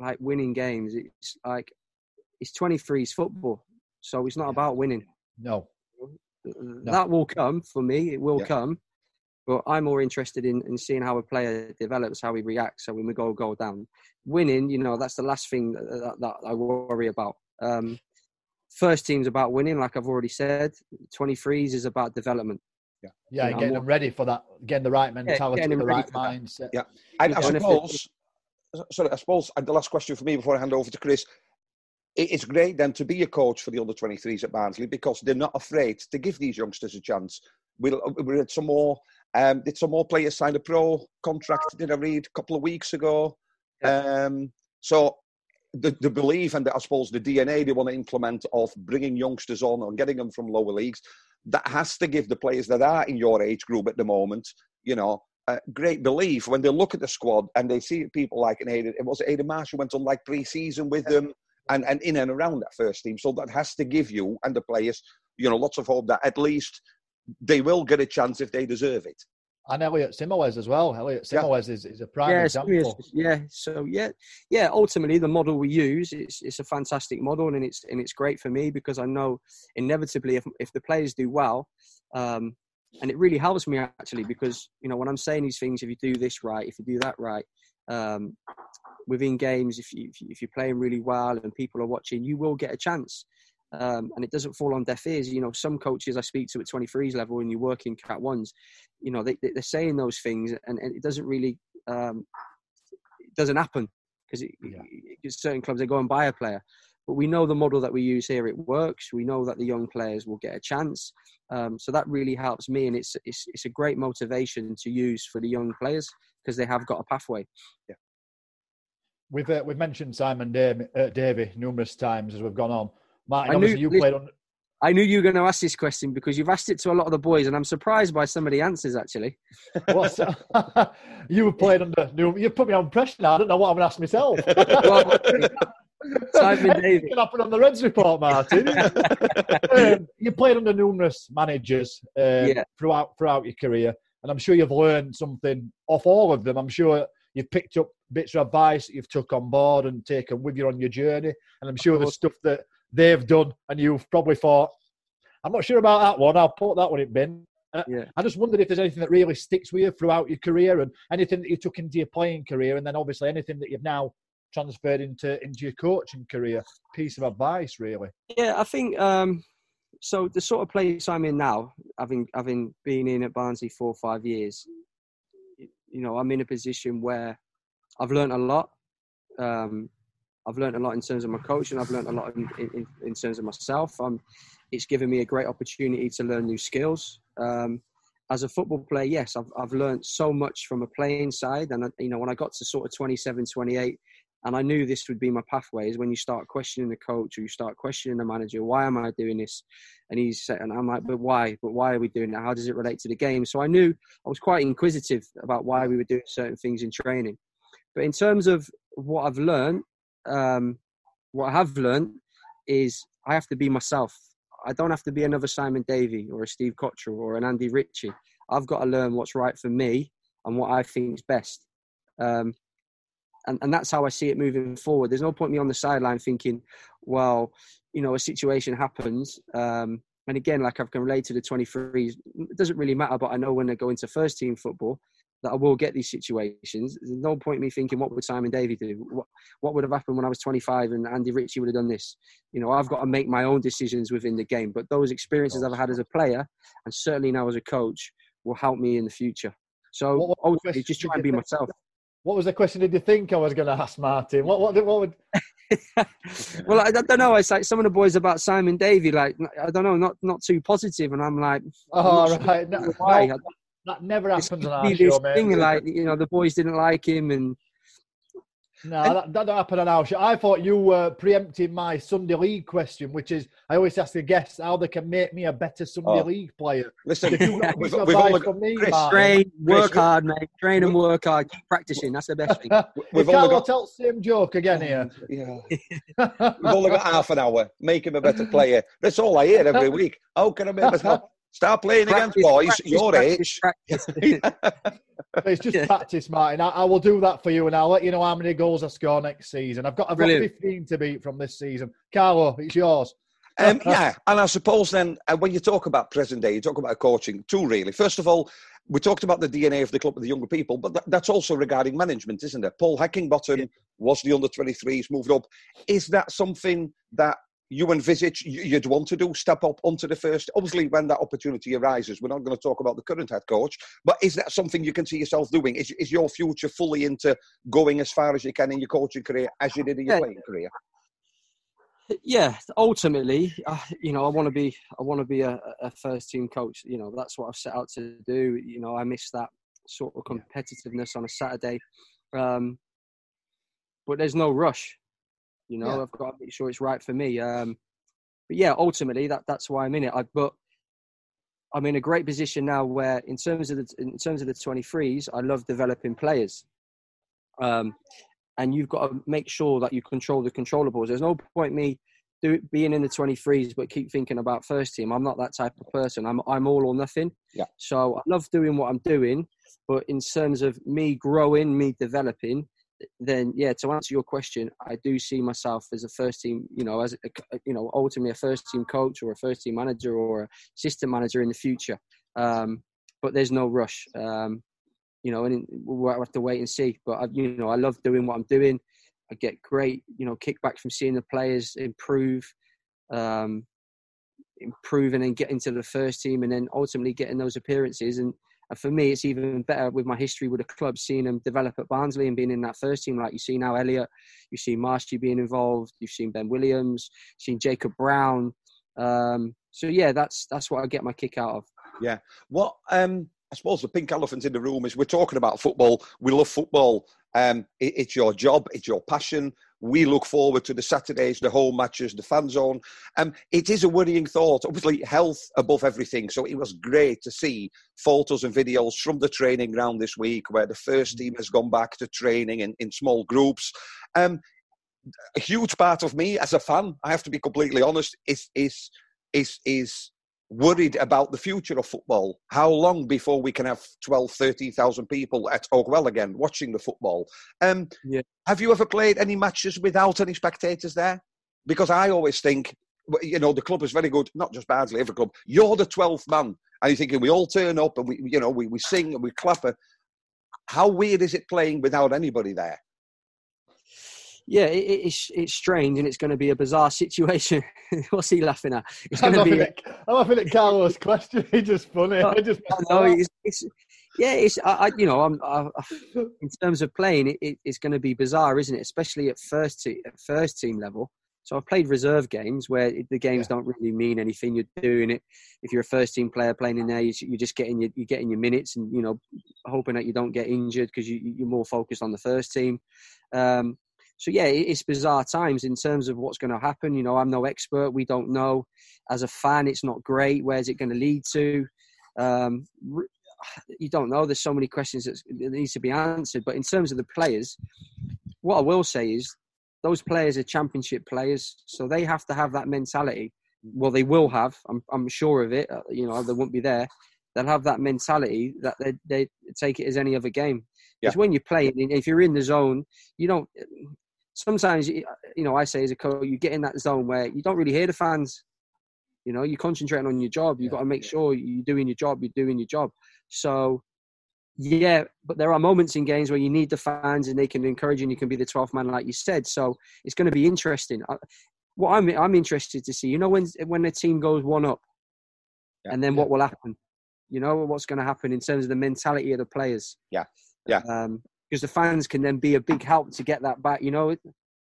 like winning games it's like it's 23's football so it's not about winning. No, no. that will come for me. It will yeah. come but I'm more interested in, in seeing how a player develops, how he reacts. So when we go go down, winning, you know, that's the last thing that, that, that I worry about. Um, first team's about winning, like I've already said. 23s is about development. Yeah, yeah, you know, getting them ready for that, getting the right mentality, yeah, the right mindset. Yeah, I, I suppose. Sorry, I suppose And the last question for me before I hand over to Chris it's great then to be a coach for the under 23s at Barnsley because they're not afraid to give these youngsters a chance. We'll, we had some more um, did some more players sign a pro contract? Did I read a couple of weeks ago? Yeah. Um, so the, the belief and the, I suppose the DNA they want to implement of bringing youngsters on and getting them from lower leagues, that has to give the players that are in your age group at the moment, you know, a great belief when they look at the squad and they see people like an Aiden. It was Aiden Marsh who went on like pre-season with them and, and in and around that first team. So that has to give you and the players, you know, lots of hope that at least they will get a chance if they deserve it. And Elliot Simões as well. Elliot Simões yeah. is, is a prime yeah, example. Yeah, so yeah, yeah. Ultimately, the model we use it's it's a fantastic model, and it's and it's great for me because I know inevitably if if the players do well, um, and it really helps me actually because you know when I'm saying these things, if you do this right, if you do that right, um, within games, if you if you're playing really well and people are watching, you will get a chance um, and it doesn't fall on deaf ears. You know, some coaches I speak to at 23s level and you work in Cat Ones, you know, they, they're saying those things and, and it doesn't really, um, it doesn't happen because yeah. certain clubs they go and buy a player. But we know the model that we use here; it works. We know that the young players will get a chance, um, so that really helps me, and it's, it's it's a great motivation to use for the young players because they have got a pathway. Yeah. We've uh, we've mentioned Simon Davey, uh, Davey numerous times as we've gone on. Martin, I knew, you played on. I knew you were going to ask this question because you've asked it to a lot of the boys, and I'm surprised by some of the answers. Actually, you were played under. You put me on pressure now. I don't know what I'm going to ask myself. well, Simon Davis. Can happen on the Reds report, Martin. um, you played under numerous managers um, yeah. throughout throughout your career, and I'm sure you've learned something off all of them. I'm sure you've picked up bits of advice that you've took on board and taken with you on your journey, and I'm sure there's stuff that they've done, and you've probably thought, I'm not sure about that one. I'll put that one in bin. Uh, yeah. I just wondered if there's anything that really sticks with you throughout your career, and anything that you took into your playing career, and then obviously anything that you've now transferred into into your coaching career. Piece of advice, really. Yeah, I think um, so. The sort of place I'm in now, having having been in at Barnsley four or five years, you know, I'm in a position where I've learned a lot. Um, I've learned a lot in terms of my coaching. And I've learned a lot in, in, in terms of myself. Um, it's given me a great opportunity to learn new skills. Um, as a football player, yes, I've, I've learned so much from a playing side. And, you know, when I got to sort of 27, 28, and I knew this would be my pathway is when you start questioning the coach or you start questioning the manager, why am I doing this? And he's saying, and I'm like, but why? But why are we doing that? How does it relate to the game? So I knew I was quite inquisitive about why we were doing certain things in training. But in terms of what I've learned, um, what I have learned is I have to be myself. I don't have to be another Simon Davey or a Steve Cotterill or an Andy Ritchie. I've got to learn what's right for me and what I think is best. Um, and, and that's how I see it moving forward. There's no point me on the sideline thinking, well, you know, a situation happens. Um, and again, like I can relate to the 23s, it doesn't really matter, but I know when they go into first team football that I will get these situations. There's no point me thinking, what would Simon Davey do? What, what would have happened when I was 25 and Andy Ritchie would have done this? You know, I've got to make my own decisions within the game. But those experiences I've had as a player and certainly now as a coach will help me in the future. So what, what ultimately, just try and be myself. What was the question did you think I was going to ask Martin? What, what, what would... well, I, I, don't know. It's like some of the boys about Simon Davey, like I don't know, not not too positive, and I'm like, oh right, no, why? No, that never happens on our show, mate. Thing, like you know, the boys didn't like him, and no, that, that don't happen on our show. I thought you were preempting my Sunday League question, which is I always ask the guests how they can make me a better Sunday oh. League player. Listen, we've, we've all got, me, Chris, train, work Chris, hard, mate. Train and work hard. Keep practicing. That's the best thing. we've all got tell same joke again here. Yeah, we've only got half an hour. Make him a better player. That's all I hear every week. How can I make myself? Start playing practice, against boys practice, your practice, age. it's just practice, Martin. I, I, will do that for you, and I'll let you know how many goals I score next season. I've got I've got 15 to beat from this season. Carlo, it's yours. Um, yeah, and I suppose then uh, when you talk about present day, you talk about coaching too. Really, first of all, we talked about the DNA of the club with the younger people, but that, that's also regarding management, isn't it? Paul Heckingbottom yeah. was the under 23s, moved up. Is that something that you envisage you'd want to do step up onto the first. Obviously when that opportunity arises we're not going to talk about the current head coach but is that something you can see yourself doing? Is, is your future fully into going as far as you can in your coaching career as you did in your yeah. playing career? Yeah ultimately uh, you know i want to be i want to be a, a, first team coach you know that's what i've set out to do you know i miss that sort of competitiveness on a saturday um, but there's no rush you know, yeah. I've got to make sure it's right for me. Um, but yeah, ultimately, that that's why I'm in it. I, but I'm in a great position now where, in terms of the in terms of the 23s, I love developing players. Um, and you've got to make sure that you control the controllables. There's no point me do, being in the 23s but keep thinking about first team. I'm not that type of person. I'm I'm all or nothing. Yeah. So I love doing what I'm doing, but in terms of me growing, me developing, then yeah, to answer your question, I do see myself as a first team, you know, as a, you know, ultimately a first team coach or a first team manager or a assistant manager in the future. Um, but there's no rush, um, you know, and we'll have to wait and see. But I, you know, I love doing what I'm doing. I get great, you know, kickback from seeing the players improve, um, improve, and then into the first team, and then ultimately getting those appearances and and for me, it's even better with my history with the club, seeing them develop at Barnsley and being in that first team. Like you see now, Elliot, you see Marshy being involved, you've seen Ben Williams, seen Jacob Brown. Um, so yeah, that's that's what I get my kick out of. Yeah. What um, I suppose the pink elephant in the room is we're talking about football. We love football. Um, it, it's your job. It's your passion. We look forward to the Saturdays, the home matches, the fan zone. Um, it is a worrying thought. Obviously, health above everything. So it was great to see photos and videos from the training ground this week where the first team has gone back to training in, in small groups. Um, a huge part of me as a fan, I have to be completely honest, is is is is worried about the future of football. How long before we can have 12, 13,000 people at Oakwell again watching the football? Um, yeah. Have you ever played any matches without any spectators there? Because I always think, you know, the club is very good, not just Barnsley, every club. You're the 12th man. And you're thinking we all turn up and we, you know, we, we sing and we clap. How weird is it playing without anybody there? Yeah, it, it's it's strange and it's going to be a bizarre situation. What's he laughing at? It's going to be. At, I'm laughing at Carlos' question. He's just funny. I just. No, it's, it's, yeah, it's I, I you know I'm I, in terms of playing it, it it's going to be bizarre, isn't it? Especially at first team at first team level. So I've played reserve games where the games yeah. don't really mean anything. You're doing it if you're a first team player playing in there. You're just getting your you're getting your minutes and you know hoping that you don't get injured because you, you're more focused on the first team. Um, so yeah, it's bizarre times in terms of what's going to happen. You know, I'm no expert. We don't know. As a fan, it's not great. Where's it going to lead to? Um, you don't know. There's so many questions that needs to be answered. But in terms of the players, what I will say is those players are championship players, so they have to have that mentality. Well, they will have. I'm, I'm sure of it. Uh, you know, they won't be there. They'll have that mentality that they, they take it as any other game. Because yeah. when you're playing, if you're in the zone, you don't sometimes you know I say as a coach, you get in that zone where you don't really hear the fans. You know, you're concentrating on your job. You've yeah, got to make yeah. sure you're doing your job. You're doing your job. So, yeah, but there are moments in games where you need the fans and they can encourage you and you can be the 12th man, like you said. So it's going to be interesting. What I'm I'm interested to see, you know, when when the team goes one up, yeah, and then what will happen? You know, what's going to happen in terms of the mentality of the players? Yeah, yeah. Um, because the fans can then be a big help to get that back. You know,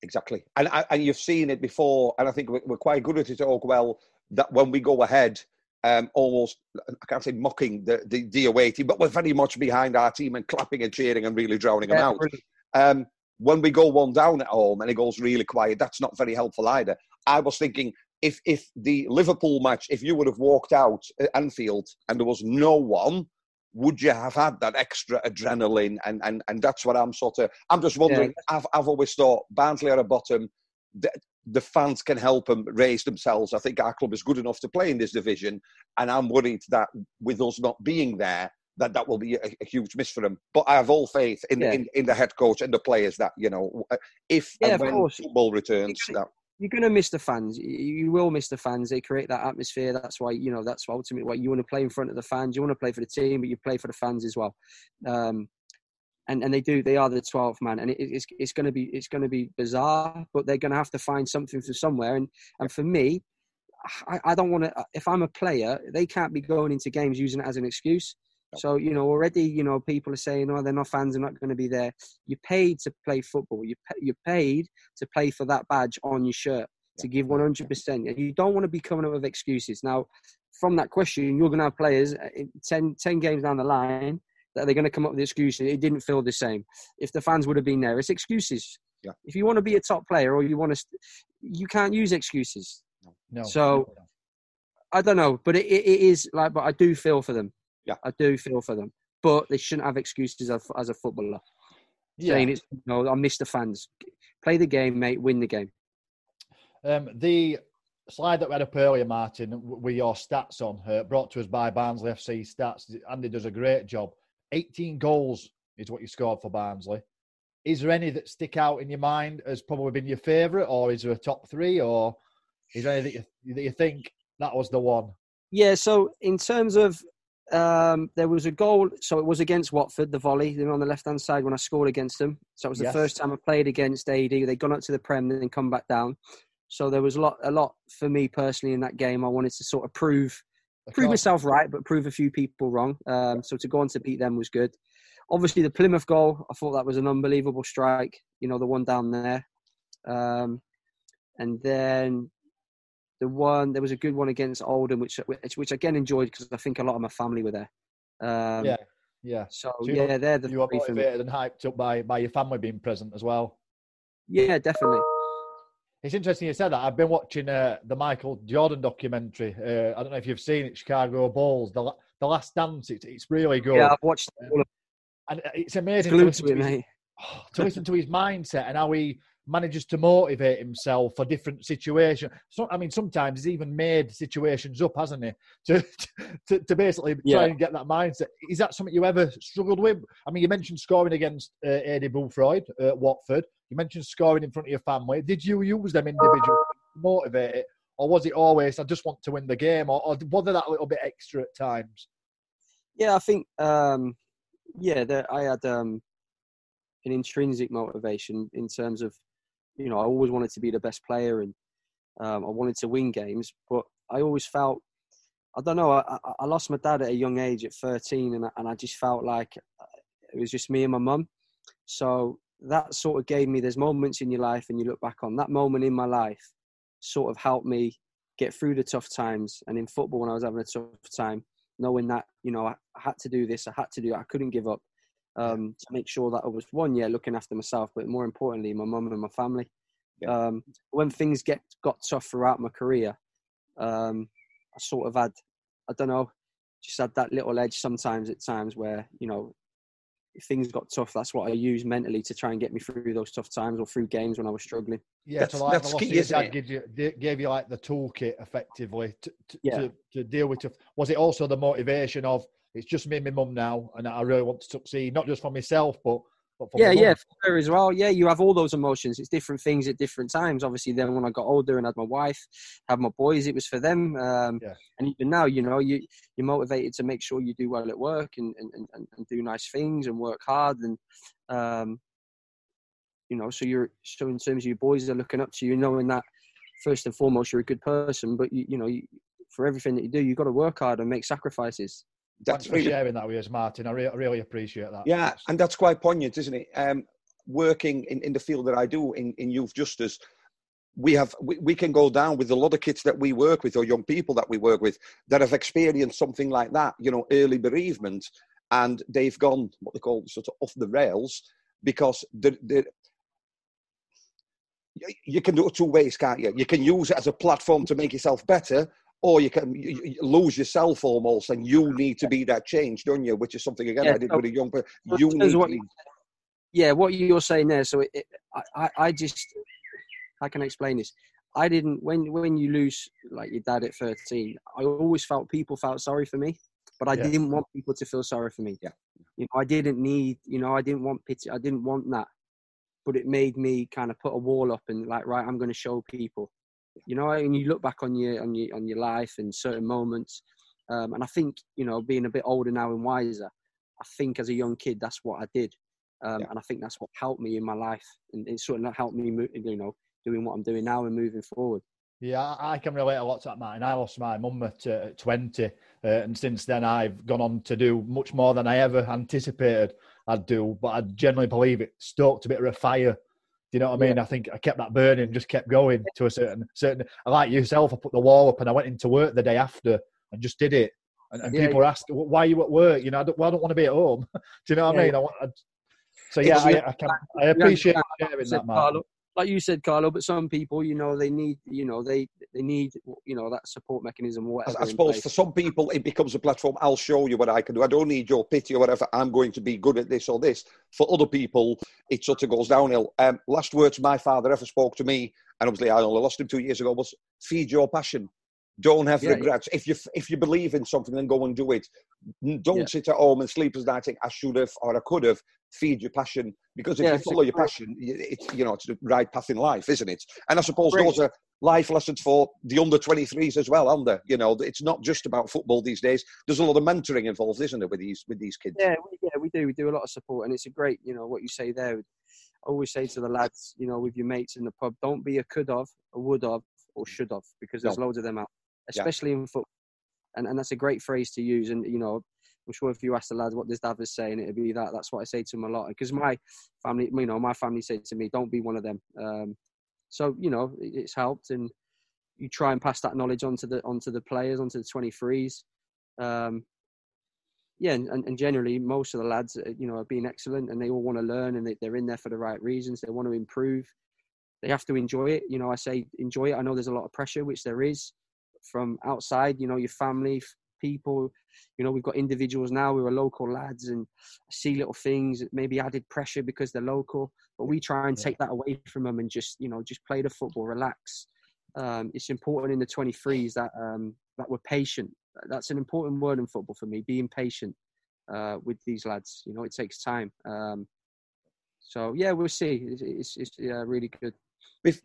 exactly. And and you've seen it before, and I think we're quite good at it. Oakwell that when we go ahead, um, almost I can't say mocking the, the, the away team, but we're very much behind our team and clapping and cheering and really drowning yeah, them out. Um, when we go one down at home and it goes really quiet, that's not very helpful either. I was thinking if if the Liverpool match, if you would have walked out at Anfield and there was no one, would you have had that extra adrenaline? And and and that's what I'm sort of. I'm just wondering. Yeah. I've I've always thought Barnsley are a bottom. The, the fans can help them raise themselves. I think our club is good enough to play in this division, and I'm worried that with us not being there, that that will be a, a huge miss for them. But I have all faith in, yeah. in, in the head coach and the players that you know, uh, if yeah, and when course. football returns, that you're going to miss the fans. You will miss the fans. They create that atmosphere. That's why you know. That's ultimately why you want to play in front of the fans. You want to play for the team, but you play for the fans as well. Um, and and they do. They are the 12th man, and it, it's it's going to be it's going to be bizarre, but they're going to have to find something from somewhere. And and for me, I, I don't want to. If I'm a player, they can't be going into games using it as an excuse. So you know already you know people are saying oh they're not fans they're not going to be there. You paid to play football. You you paid to play for that badge on your shirt to give 100 percent. You don't want to be coming up with excuses. Now, from that question, you're going to have players uh, 10, 10 games down the line that they're going to come up with excuses. It didn't feel the same. If the fans would have been there, it's excuses. Yeah. If you want to be a top player or you want to, you can't use excuses. No. So. I don't know, but it, it is like, but I do feel for them. Yeah, I do feel for them, but they shouldn't have excuses as, as a footballer. Yeah. Saying it's you know, I miss the fans. Play the game, mate. Win the game. Um, the slide that we had up earlier, Martin, with your stats on, uh, brought to us by Barnsley FC Stats. Andy does a great job. 18 goals is what you scored for Barnsley. Is there any that stick out in your mind as probably been your favourite, or is there a top three, or is there any that you, that you think that was the one? Yeah, so in terms of um, there was a goal, so it was against Watford, the volley. They were on the left hand side when I scored against them. So it was the yes. first time I played against Aidy. They'd gone up to the Prem and then come back down. So there was a lot, a lot for me personally in that game. I wanted to sort of prove, prove myself right, but prove a few people wrong. Um, so to go on to beat them was good. Obviously, the Plymouth goal, I thought that was an unbelievable strike. You know, the one down there. Um, and then the one there was a good one against Oldham, which which, which again enjoyed because I think a lot of my family were there. Um, yeah, yeah. So, so yeah, they're the you were motivated and hyped up by by your family being present as well. Yeah, definitely. It's interesting you said that. I've been watching uh, the Michael Jordan documentary. Uh, I don't know if you've seen it, Chicago Bulls, the the Last Dance. It's it's really good. Yeah, I've watched it. and it's amazing to listen to, it, his, oh, to listen to his mindset and how he manages to motivate himself for different situations. So, I mean, sometimes he's even made situations up, hasn't he, to to, to basically yeah. try and get that mindset. Is that something you ever struggled with? I mean, you mentioned scoring against uh, Aidy Boothroyd at Watford. You mentioned scoring in front of your family. Did you use them individually to motivate it, or was it always I just want to win the game, or, or was there that little bit extra at times? Yeah, I think um, yeah, there, I had um, an intrinsic motivation in terms of you know, I always wanted to be the best player and um, I wanted to win games, but I always felt, I don't know, I, I lost my dad at a young age at 13 and I, and I just felt like uh, it was just me and my mum. So that sort of gave me, there's moments in your life and you look back on that moment in my life sort of helped me get through the tough times. And in football, when I was having a tough time, knowing that, you know, I, had to do this, I had to do I couldn't give up um, to make sure that I was one, yeah, looking after myself, but more importantly, my mum and my family. Yeah. Um, when things get got tough throughout my career, um, I sort of had, I don't know, just had that little edge sometimes at times where you know, if things got tough, that's what I used mentally to try and get me through those tough times or through games when I was struggling. Yeah, that's, so like that's key, dad gave you, gave you like the toolkit effectively to, to, yeah. to, to deal with. Tough. Was it also the motivation of it's just me and my mum now, and I really want to succeed, not just for myself, but yeah, yeah, for her as well. Yeah, you have all those emotions. It's different things at different times. Obviously, then when I got older and had my wife, had my boys, it was for them. Um, yeah. And even now, you know, you you're motivated to make sure you do well at work and and, and, and do nice things and work hard and um, you know, so you're so in terms of your boys are looking up to you, knowing that first and foremost you're a good person, but you you know, you, for everything that you do, you've got to work hard and make sacrifices that's Thanks really, sharing that with us, Martin. I really, really appreciate that. Yeah, and that's quite poignant, isn't it? Um, working in, in the field that I do in, in youth justice, we have we, we can go down with a lot of kids that we work with or young people that we work with that have experienced something like that, you know, early bereavement, and they've gone what they call sort of off the rails because the, the you can do it two ways, can't you? You can use it as a platform to make yourself better, or you can you lose yourself almost, and you need to be that change, don't you? Which is something again yeah, I did so, with a young person. You need what, Yeah, what you're saying there. So it, it, I, I just, how can I explain this? I didn't when when you lose like your dad at 13. I always felt people felt sorry for me, but I yeah. didn't want people to feel sorry for me. Yeah, you know, I didn't need. You know, I didn't want pity. I didn't want that, but it made me kind of put a wall up and like, right, I'm going to show people you know, and you look back on your on your on your life and certain moments, um, and I think you know, being a bit older now and wiser, I think as a young kid that's what I did, um, yeah. and I think that's what helped me in my life, and it sort of helped me, you know, doing what I'm doing now and moving forward. Yeah, I can relate a lot to that, Martin. I lost my mum at, uh, 20, uh, and since then I've gone on to do much more than I ever anticipated I'd do. But I generally believe it stoked a bit of a fire do you know what I mean? Yeah. I think I kept that burning, just kept going to a certain certain. I like yourself. I put the wall up and I went into work the day after and just did it. And, and yeah, people asked, "Why are you at work?" You know, I don't, well, I don't want to be at home. do you know what I mean? I, I, so yeah, I, I, can, I appreciate sharing that, man like you said, Carlo, but some people, you know, they need, you know, they they need, you know, that support mechanism. Whatever I, suppose for some people, it becomes a platform. I'll show you what I can do. I don't need your pity or whatever. I'm going to be good at this or this. For other people, it sort of goes downhill. Um, last words my father ever spoke to me, and obviously I only lost him two years ago, was feed your passion. Don't have yeah, regrets. Yeah. If you if you believe in something, then go and do it. Don't yeah. sit at home and sleep as night think I should have or I could have feed your passion because if you follow your passion, it's you know it's the right path in life, isn't it? And I suppose Great. those are life lessons for the under 23s as well, aren't there? You know, it's not just about football these days. There's a lot of mentoring involved, isn't there, with these with these kids? Yeah, we, yeah, we do. We do a lot of support, and it's a great, you know, what you say there. I always say to the lads, you know, with your mates in the pub, don't be a could have, a would have, or should have, because there's no. loads of them out, especially yeah. in football. And and that's a great phrase to use. And you know, I'm sure if you ask the lads what this dad is saying, it'd be that. That's what I say to them a lot. Because my family, you know, my family said to me, "Don't be one of them." Um, so you know, it's helped, and you try and pass that knowledge onto the onto the players, onto the 23s. Um, yeah, and, and generally, most of the lads, uh, you know, are being excellent, and they all want to learn, and they, they're in there for the right reasons. They want to improve. They have to enjoy it. You know, I say enjoy it. I know there's a lot of pressure, which there is from outside. You know, your family, people. You know, we've got individuals now who are local lads and see little things, maybe added pressure because they're local. But we try and take that away from them and just, you know, just play the football, relax. Um, it's important in the 23s that um, that we're patient. That's an important word in football for me. Being patient uh, with these lads. You know, it takes time. Um, so yeah, we'll see. It's, it's, it's yeah, really good.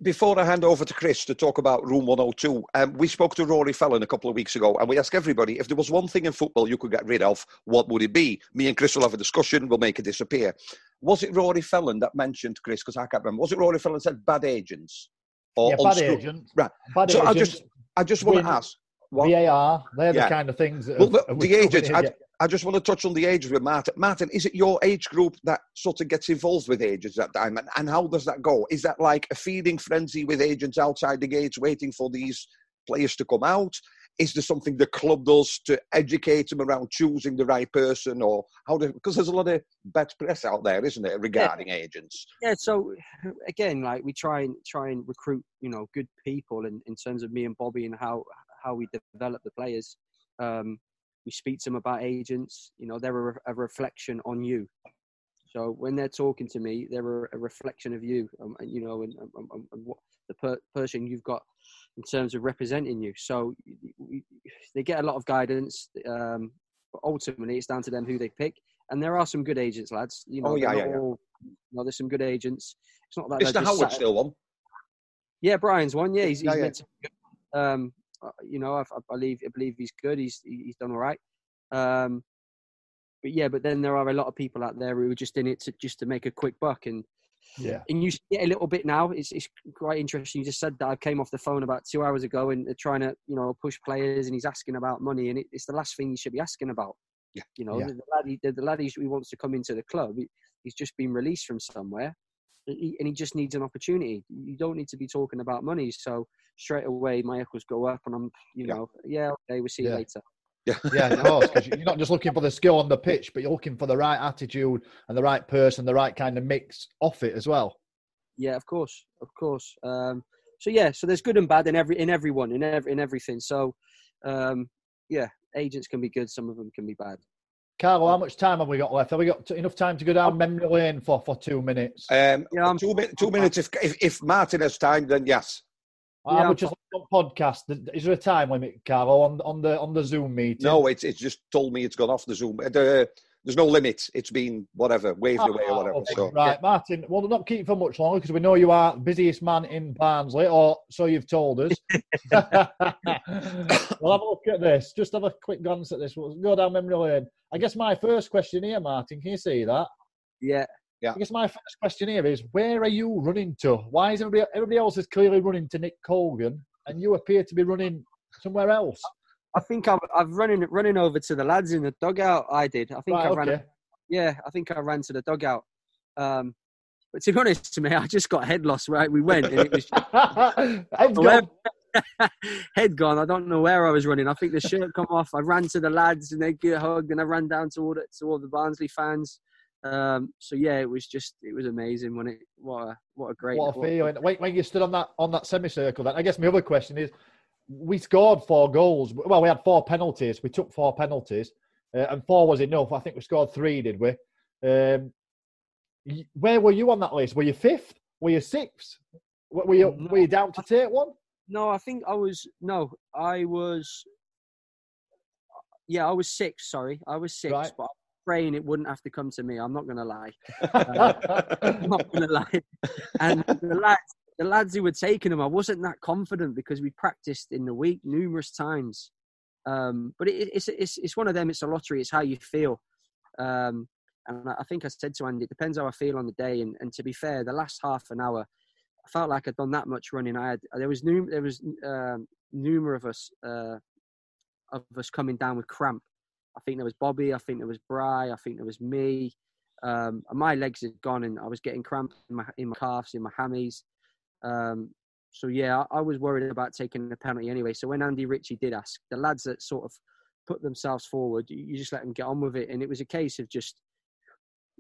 Before I hand over to Chris to talk about Room 102, um, we spoke to Rory Fallon a couple of weeks ago, and we asked everybody if there was one thing in football you could get rid of, what would it be? Me and Chris will have a discussion. We'll make it disappear. Was it Rory Fallon that mentioned Chris? Because I can't remember. Was it Rory Fallon said bad agents? Or yeah, bad agents. Right. Bad so agents. I just, I just want to ask. What? VAR. They're the kind of things. That well, have, the agents. I, I just want to touch on the ages with Martin. Martin, is it your age group that sort of gets involved with agents at that time? And, and how does that go? Is that like a feeding frenzy with agents outside the gates waiting for these players to come out? Is there something the club does to educate them around choosing the right person, or how? Do, because there's a lot of bad press out there, isn't it, regarding yeah. agents? Yeah. So again, like we try and try and recruit, you know, good people, in, in terms of me and Bobby and how how we develop the players. Um, we speak to them about agents. You know, they're a, a reflection on you. So when they're talking to me, they're a, reflection of you, um, and you know, and, and, and what the per- person you've got in terms of representing you. So we, they get a lot of guidance, um, but ultimately it's down to them who they pick. and there are some good agents, lads. You know, Oh, yeah, yeah, all- you know, there's some good agents. It's not that Mr. they're Howard still one. Yeah, Brian's one. Yeah, he's, he's Yeah, yeah. meant to be good. Um, you know, I, I believe I believe he's good. He's he's done all right. Um, but yeah, but then there are a lot of people out there who are just in it to just to make a quick buck, and Yeah. and you see a little bit now. It's it's quite interesting. You just said that I came off the phone about two hours ago, and they're trying to you know push players, and he's asking about money, and it, it's the last thing you should be asking about. Yeah. You know, Yeah. the, lad, he- the, the lad who wants to come into the club, he, he's just been released from somewhere, he, and he just needs an opportunity. You don't need to be talking about money. So straight away, my echoes go up, and I'm, you Yeah. know, yeah, okay, we'll see you Yeah. later. Yeah, of course, because you're not just looking for the skill on the pitch, but you're looking for the right attitude and the right person, the right kind of mix off it as well. Yeah, of course, of course. Um, so yeah, so there's good and bad in every in everyone in every in everything. So um, yeah, agents can be good. Some of them can be bad. Carlo, how much time have we got left? Have we got t- enough time to go down memory lane for, for two minutes? Um, Yeah, two, mi- two minutes. If, if if Martin has time, then yes. I yeah, would just on podcast. Is there a time limit, Carlo, on on the on the Zoom meeting? No, it's it's just told me it's gone off the Zoom. Uh, The, there's no limit. It's been whatever waved away or whatever. Ah, okay. So Right, Martin. We'll not keep you for much longer because we know you are the busiest man in Barnsley, or so you've told us. we'll have a look at this. Just have a quick glance at this. We'll go down memory lane. I guess my first question here, Martin, can you see that? Yeah. Yeah, I guess my first question here is where are you running to? Why is everybody everybody else is clearly running to Nick Colgan and you appear to be running somewhere else? I think I've I've running running over to the lads in the dugout. I did. I think Right, I ran. okay. Yeah, I think I ran to the dugout. Um, but to be honest to me, I just got head loss where we went, and it was Where- gone. head gone. I don't know where I was running. I think the shirt come off. I ran to the lads and they get hugged, and I ran down to all the, to all the Barnsley fans. Um, so yeah, it was just it was amazing when it what a what a great What a feeling. When, when you stood on that on that semicircle, then I guess my other question is, we scored four goals. Well, we had four penalties. We took four penalties, uh, and four was enough. I think we scored three, did we? Um, where were you on that list? Were you fifth? Were you sixth? Were were you, No. were you down to take one? No, I think I was no, I was. Yeah, I was six. Sorry, I was six. Right. But I'm praying it wouldn't have to come to me. I'm not going to lie. I'm not going to lie. And the lads, the lads who were taking them, I wasn't that confident because we practiced in the week numerous times. Um, but it, it's it's it's one of them. It's a lottery. It's how you feel. Um, and I think I said to Andy, it depends how I feel on the day. And, and to be fair, the last half an hour, I felt like I'd done that much running. I had there was num- there was um, numerous of us uh, of us coming down with cramp. I think there was Bobby. I think there was Bry. I think there was me. Um, my legs had gone, and I was getting cramp in my in my calves, in my hammies. Um, so yeah, I, I was worried about taking the penalty anyway. So when Andy Ritchie did ask, the lads that sort of put themselves forward, you, you just let them get on with it, and it was a case of just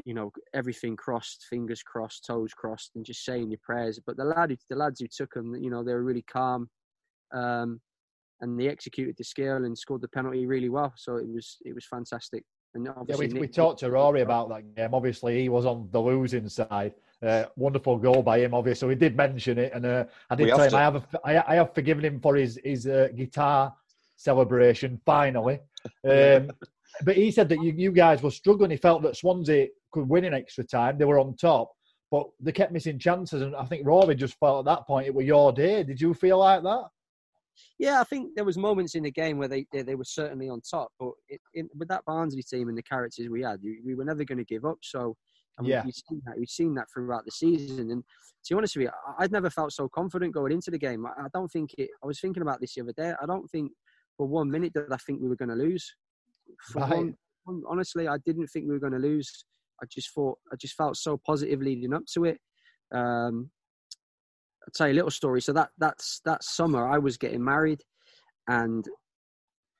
you know everything crossed, fingers crossed, toes crossed, and just saying your prayers. But the lad, the lads who took them, you know, they were really calm, um, and they executed the skill and scored the penalty really well. So it was it was fantastic. And Yeah, obviously, we, we Nick- talked to Rory about that game. Obviously, he was on the losing side. Uh, wonderful goal by him, obviously. We did mention it, and uh, I did We tell have him to. I have, I, I have forgiven him for his his uh, guitar celebration. Finally, um, but he said that you, you guys were struggling. He felt that Swansea could win in extra time. They were on top, but they kept missing chances. And I think Rory just felt at that point it was your day. Did you feel like that? Yeah, I think there was moments in the game where they they, they were certainly on top, but it, it, with that Barnsley team and the characters we had, we, we were never going to give up. So and Yeah. we've seen that we've seen that throughout the season. And to be honest with you, I'd never felt so confident going into the game. I, I don't think it. I was thinking about this the other day. I don't think for one minute did I think we were going to lose. Right. one, one, honestly, I didn't think we were going to lose. I just thought I just felt so positive leading up to it. Um, I'll tell you a little story. So that that's that summer I was getting married, and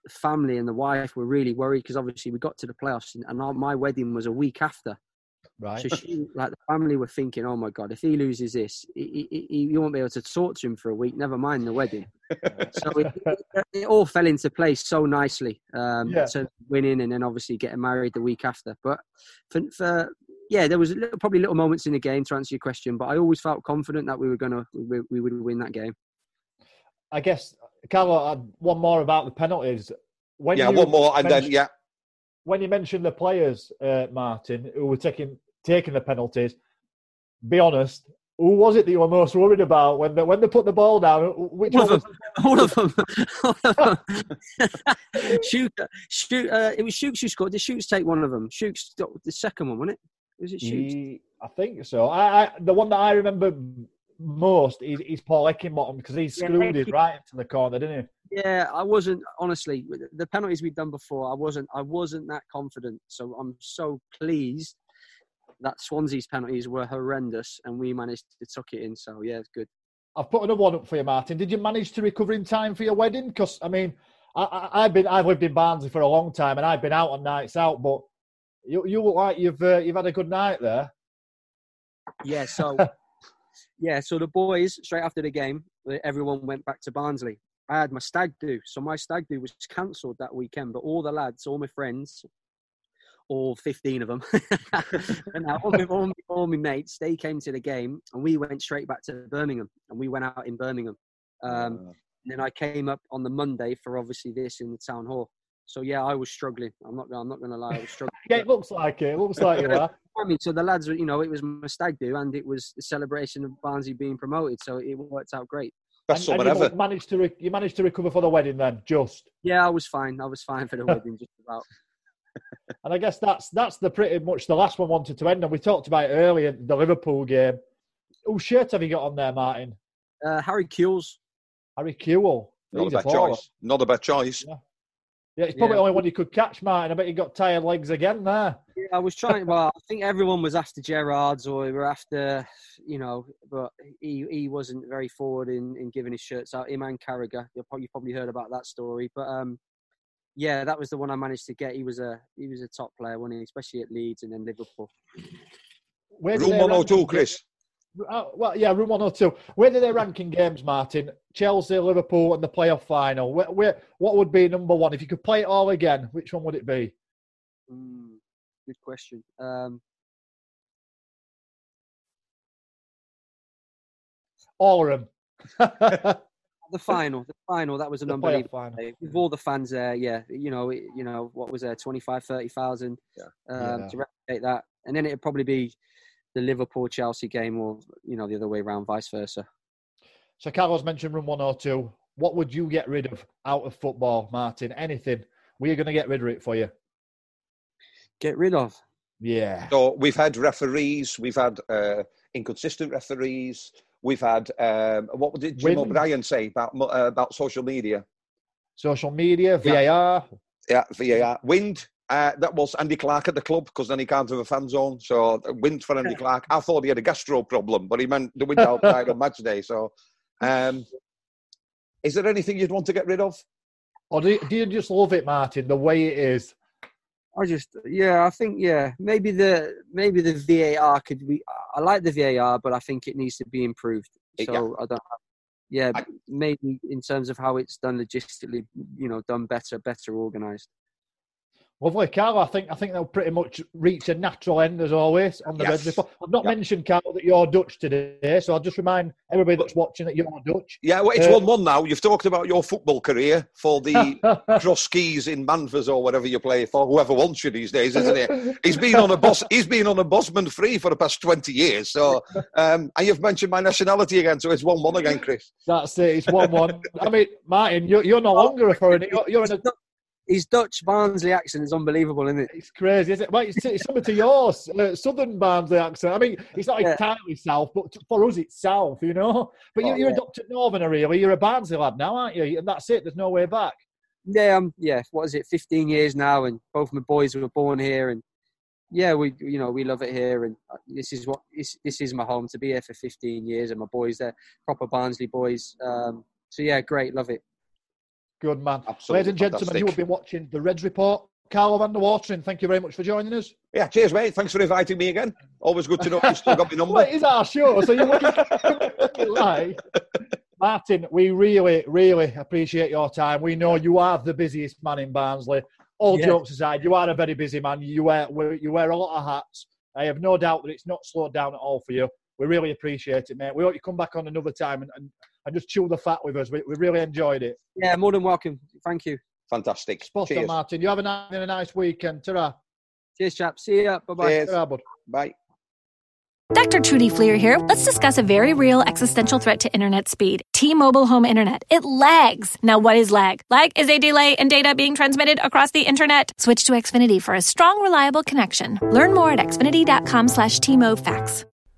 the family and the wife were really worried because obviously we got to the playoffs and, and our, my wedding was a week after. Right. So she, like the family were thinking, "Oh my God, if he loses this, he, he, he, you won't be able to talk to him for a week. Never mind the wedding." so it, it, it all fell into place so nicely. Um, Yeah. in terms of winning and then obviously getting married the week after. But for, for yeah, there was a little, probably little moments in the game to answer your question, but I always felt confident that we were gonna we, we would win that game. I guess, Carlo, uh, one more about the penalties. When yeah, you one more, and then mentioned- yeah, when you mentioned the players, uh, Martin, who were taking taking the penalties, be honest, who was it that you were most worried about when they, when they put the ball down? Which all of them. All of them. shoot, shoot. Uh, it was Shooks who scored. Did Shooks take one of them? Shooks, got the second one, wasn't it? Was it Shooks? I think so. I, I, the one that I remember most is, is Paul Heckingbottom because he screwed yeah, it right into the corner, didn't he? Yeah, I wasn't honestly the penalties we've done before. I wasn't. I wasn't that confident. So I'm so pleased that Swansea's penalties were horrendous, and we managed to tuck it in. So yeah, it's good. I've put another one up for you, Martin. Did you manage to recover in time for your wedding? Because I mean, I, have been I've lived in Barnsley for a long time, and I've been out on nights out. But you you look like you've uh, you've had a good night there. Yeah. So yeah. So the boys straight after the game, everyone went back to Barnsley. I had my stag do, so my stag do was cancelled that weekend. But all the lads, all my friends, all 15 of them. and now all my, all, my, all my mates, they came to the game and we went straight back to Birmingham and we went out in Birmingham. Um, uh. And then I came up on the Monday for obviously this in the town hall. So yeah, I was struggling. I'm not. I'm not going to lie. I was struggling. yeah, it looks like it. It looks like you are. I mean, so the lads, you know, it was my stag do, and it was the celebration of Barnsley being promoted. So it worked out great. Best and, and you managed to re- you managed to recover for the wedding then, just. Yeah, I was fine. I was fine for the wedding, just about and I guess that's that's the pretty much the last one wanted to end. And we talked about earlier the Liverpool game. Whose shirt have you got on there, Martin? Uh, Harry Kewell's. Harry Kewell. Not a bad choice. Not a bad choice. Yeah, yeah it's probably yeah. the only one you could catch, Martin. I bet you got tired legs again there. Yeah, I was trying. Well, I think everyone was after Gerrard's or we were after, you know, but he he wasn't very forward in, in giving his shirts out. Iman Carragher, you probably, probably heard about that story. But um, yeah, that was the one I managed to get. He was a he was a top player, wasn't he? Especially at Leeds and then Liverpool. Where room 102, Chris. Uh, well, yeah, room one 102. Where do they rank in games, Martin? Chelsea, Liverpool, and the playoff final. Where, where, what would be number one if you could play it all again? Which one would it be? Mm, good question. Um, all of them. the final, the final, that was an the unbelievable day. With all the fans there, yeah, you know, you know, what was there, 25, 30,000 yeah. Um, yeah. to replicate that. And then it'd probably be the Liverpool Chelsea game or, you know, the other way around, vice versa. So Carlos mentioned room one or two. What would you get rid of out of football, Martin? Anything? We're going to get rid of it for you. Get rid of? Yeah. So we've had referees, we've had uh, inconsistent referees, We've had um, what did Jim Wind. O'Brien say about uh, about social media? Social media, VAR. Yeah, yeah VAR. Wind. Uh, that was Andy Clark at the club because then he can't have a fan zone. So uh, wind for Andy Clark. I thought he had a gastro problem, but he meant the wind outside on match day. So, um, is there anything you'd want to get rid of? Or do you, do you just love it, Martin, the way it is? I just, yeah, I think, yeah, maybe the maybe the VAR could be. I like the VAR, but I think it needs to be improved. So yeah. I don't. Yeah, I, maybe in terms of how it's done logistically, you know, done better, better organised. Lovely, Carl. I think I think they'll pretty much reach a natural end as always on the yes. red report. I've not yep. mentioned, Carl, that you're Dutch today, so I'll just remind everybody that's watching that you're Dutch. Yeah, well, it's uh, one-one now. You've talked about your football career for the cross keys in Manvers or whatever you play for. Whoever wants you these days, isn't it? He's been on a boss. He's been on a Bosman free for the past twenty years. So, um, and you've mentioned my nationality again, so it's one-one again, Chris. That's it. It's one-one. I mean, Martin, you're, you're no longer a foreigner. You're, you're in a his Dutch Barnsley accent is unbelievable, isn't it? It's crazy, isn't it? Well, it's, it's similar to yours, uh, Southern Barnsley accent. I mean, it's not yeah. entirely South, but for us, it's South, you know. But oh, you, are yeah. a Dr. Northerner, really. You're a Barnsley lad now, aren't you? And that's it. There's no way back. Yeah, um, yeah. What is it? 15 years now, and both my boys were born here, and yeah, we, you know, we love it here, and uh, this is what this, this is my home to be here for 15 years, and my boys, they're proper Barnsley boys. Um, so yeah, great, love it. Good man. Absolutely Ladies and gentlemen, fantastic. you have been watching the Reds Report. Carlo van der Watering, thank you very much for joining us. Yeah, cheers, mate. Thanks for inviting me again. Always good to know you still got my number. well, it is our show, so you're like. Martin, we really, really appreciate your time. We know you are the busiest man in Barnsley. All yeah. jokes aside, you are a very busy man. You wear you wear a lot of hats. I have no doubt that it's not slowed down at all for you. We really appreciate it, mate. We hope you come back on another time and, and, and just chew the fat with us. We, we really enjoyed it. Yeah, more than welcome. Thank you. Fantastic. Spot on, Martin. You have a nice, a nice weekend. Ta-ra. Cheers, chap. See ya. Bye-bye. Ta-ra, bud. Bye. Dr. Trudy Fleer here. Let's discuss a very real existential threat to internet speed. T-Mobile home internet. It lags. Now what is lag? Lag is a delay in data being transmitted across the internet. Switch to Xfinity for a strong, reliable connection. Learn more at xfinity.com slash T-MoFax.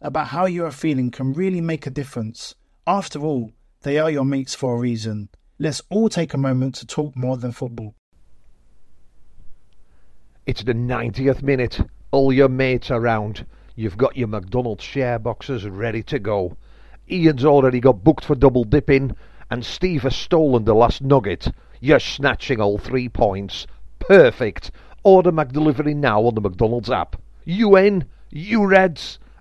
about how you are feeling can really make a difference. After all, they are your mates for a reason. Let's all take a moment to talk more than football. It's the 90th minute all your mates around. You've got your McDonald's share boxes ready to go. Ian's already got booked for double dipping, and Steve has stolen the last nugget. You're snatching all three points. Perfect. Order McDelivery now on the McDonald's app. You in? You Reds?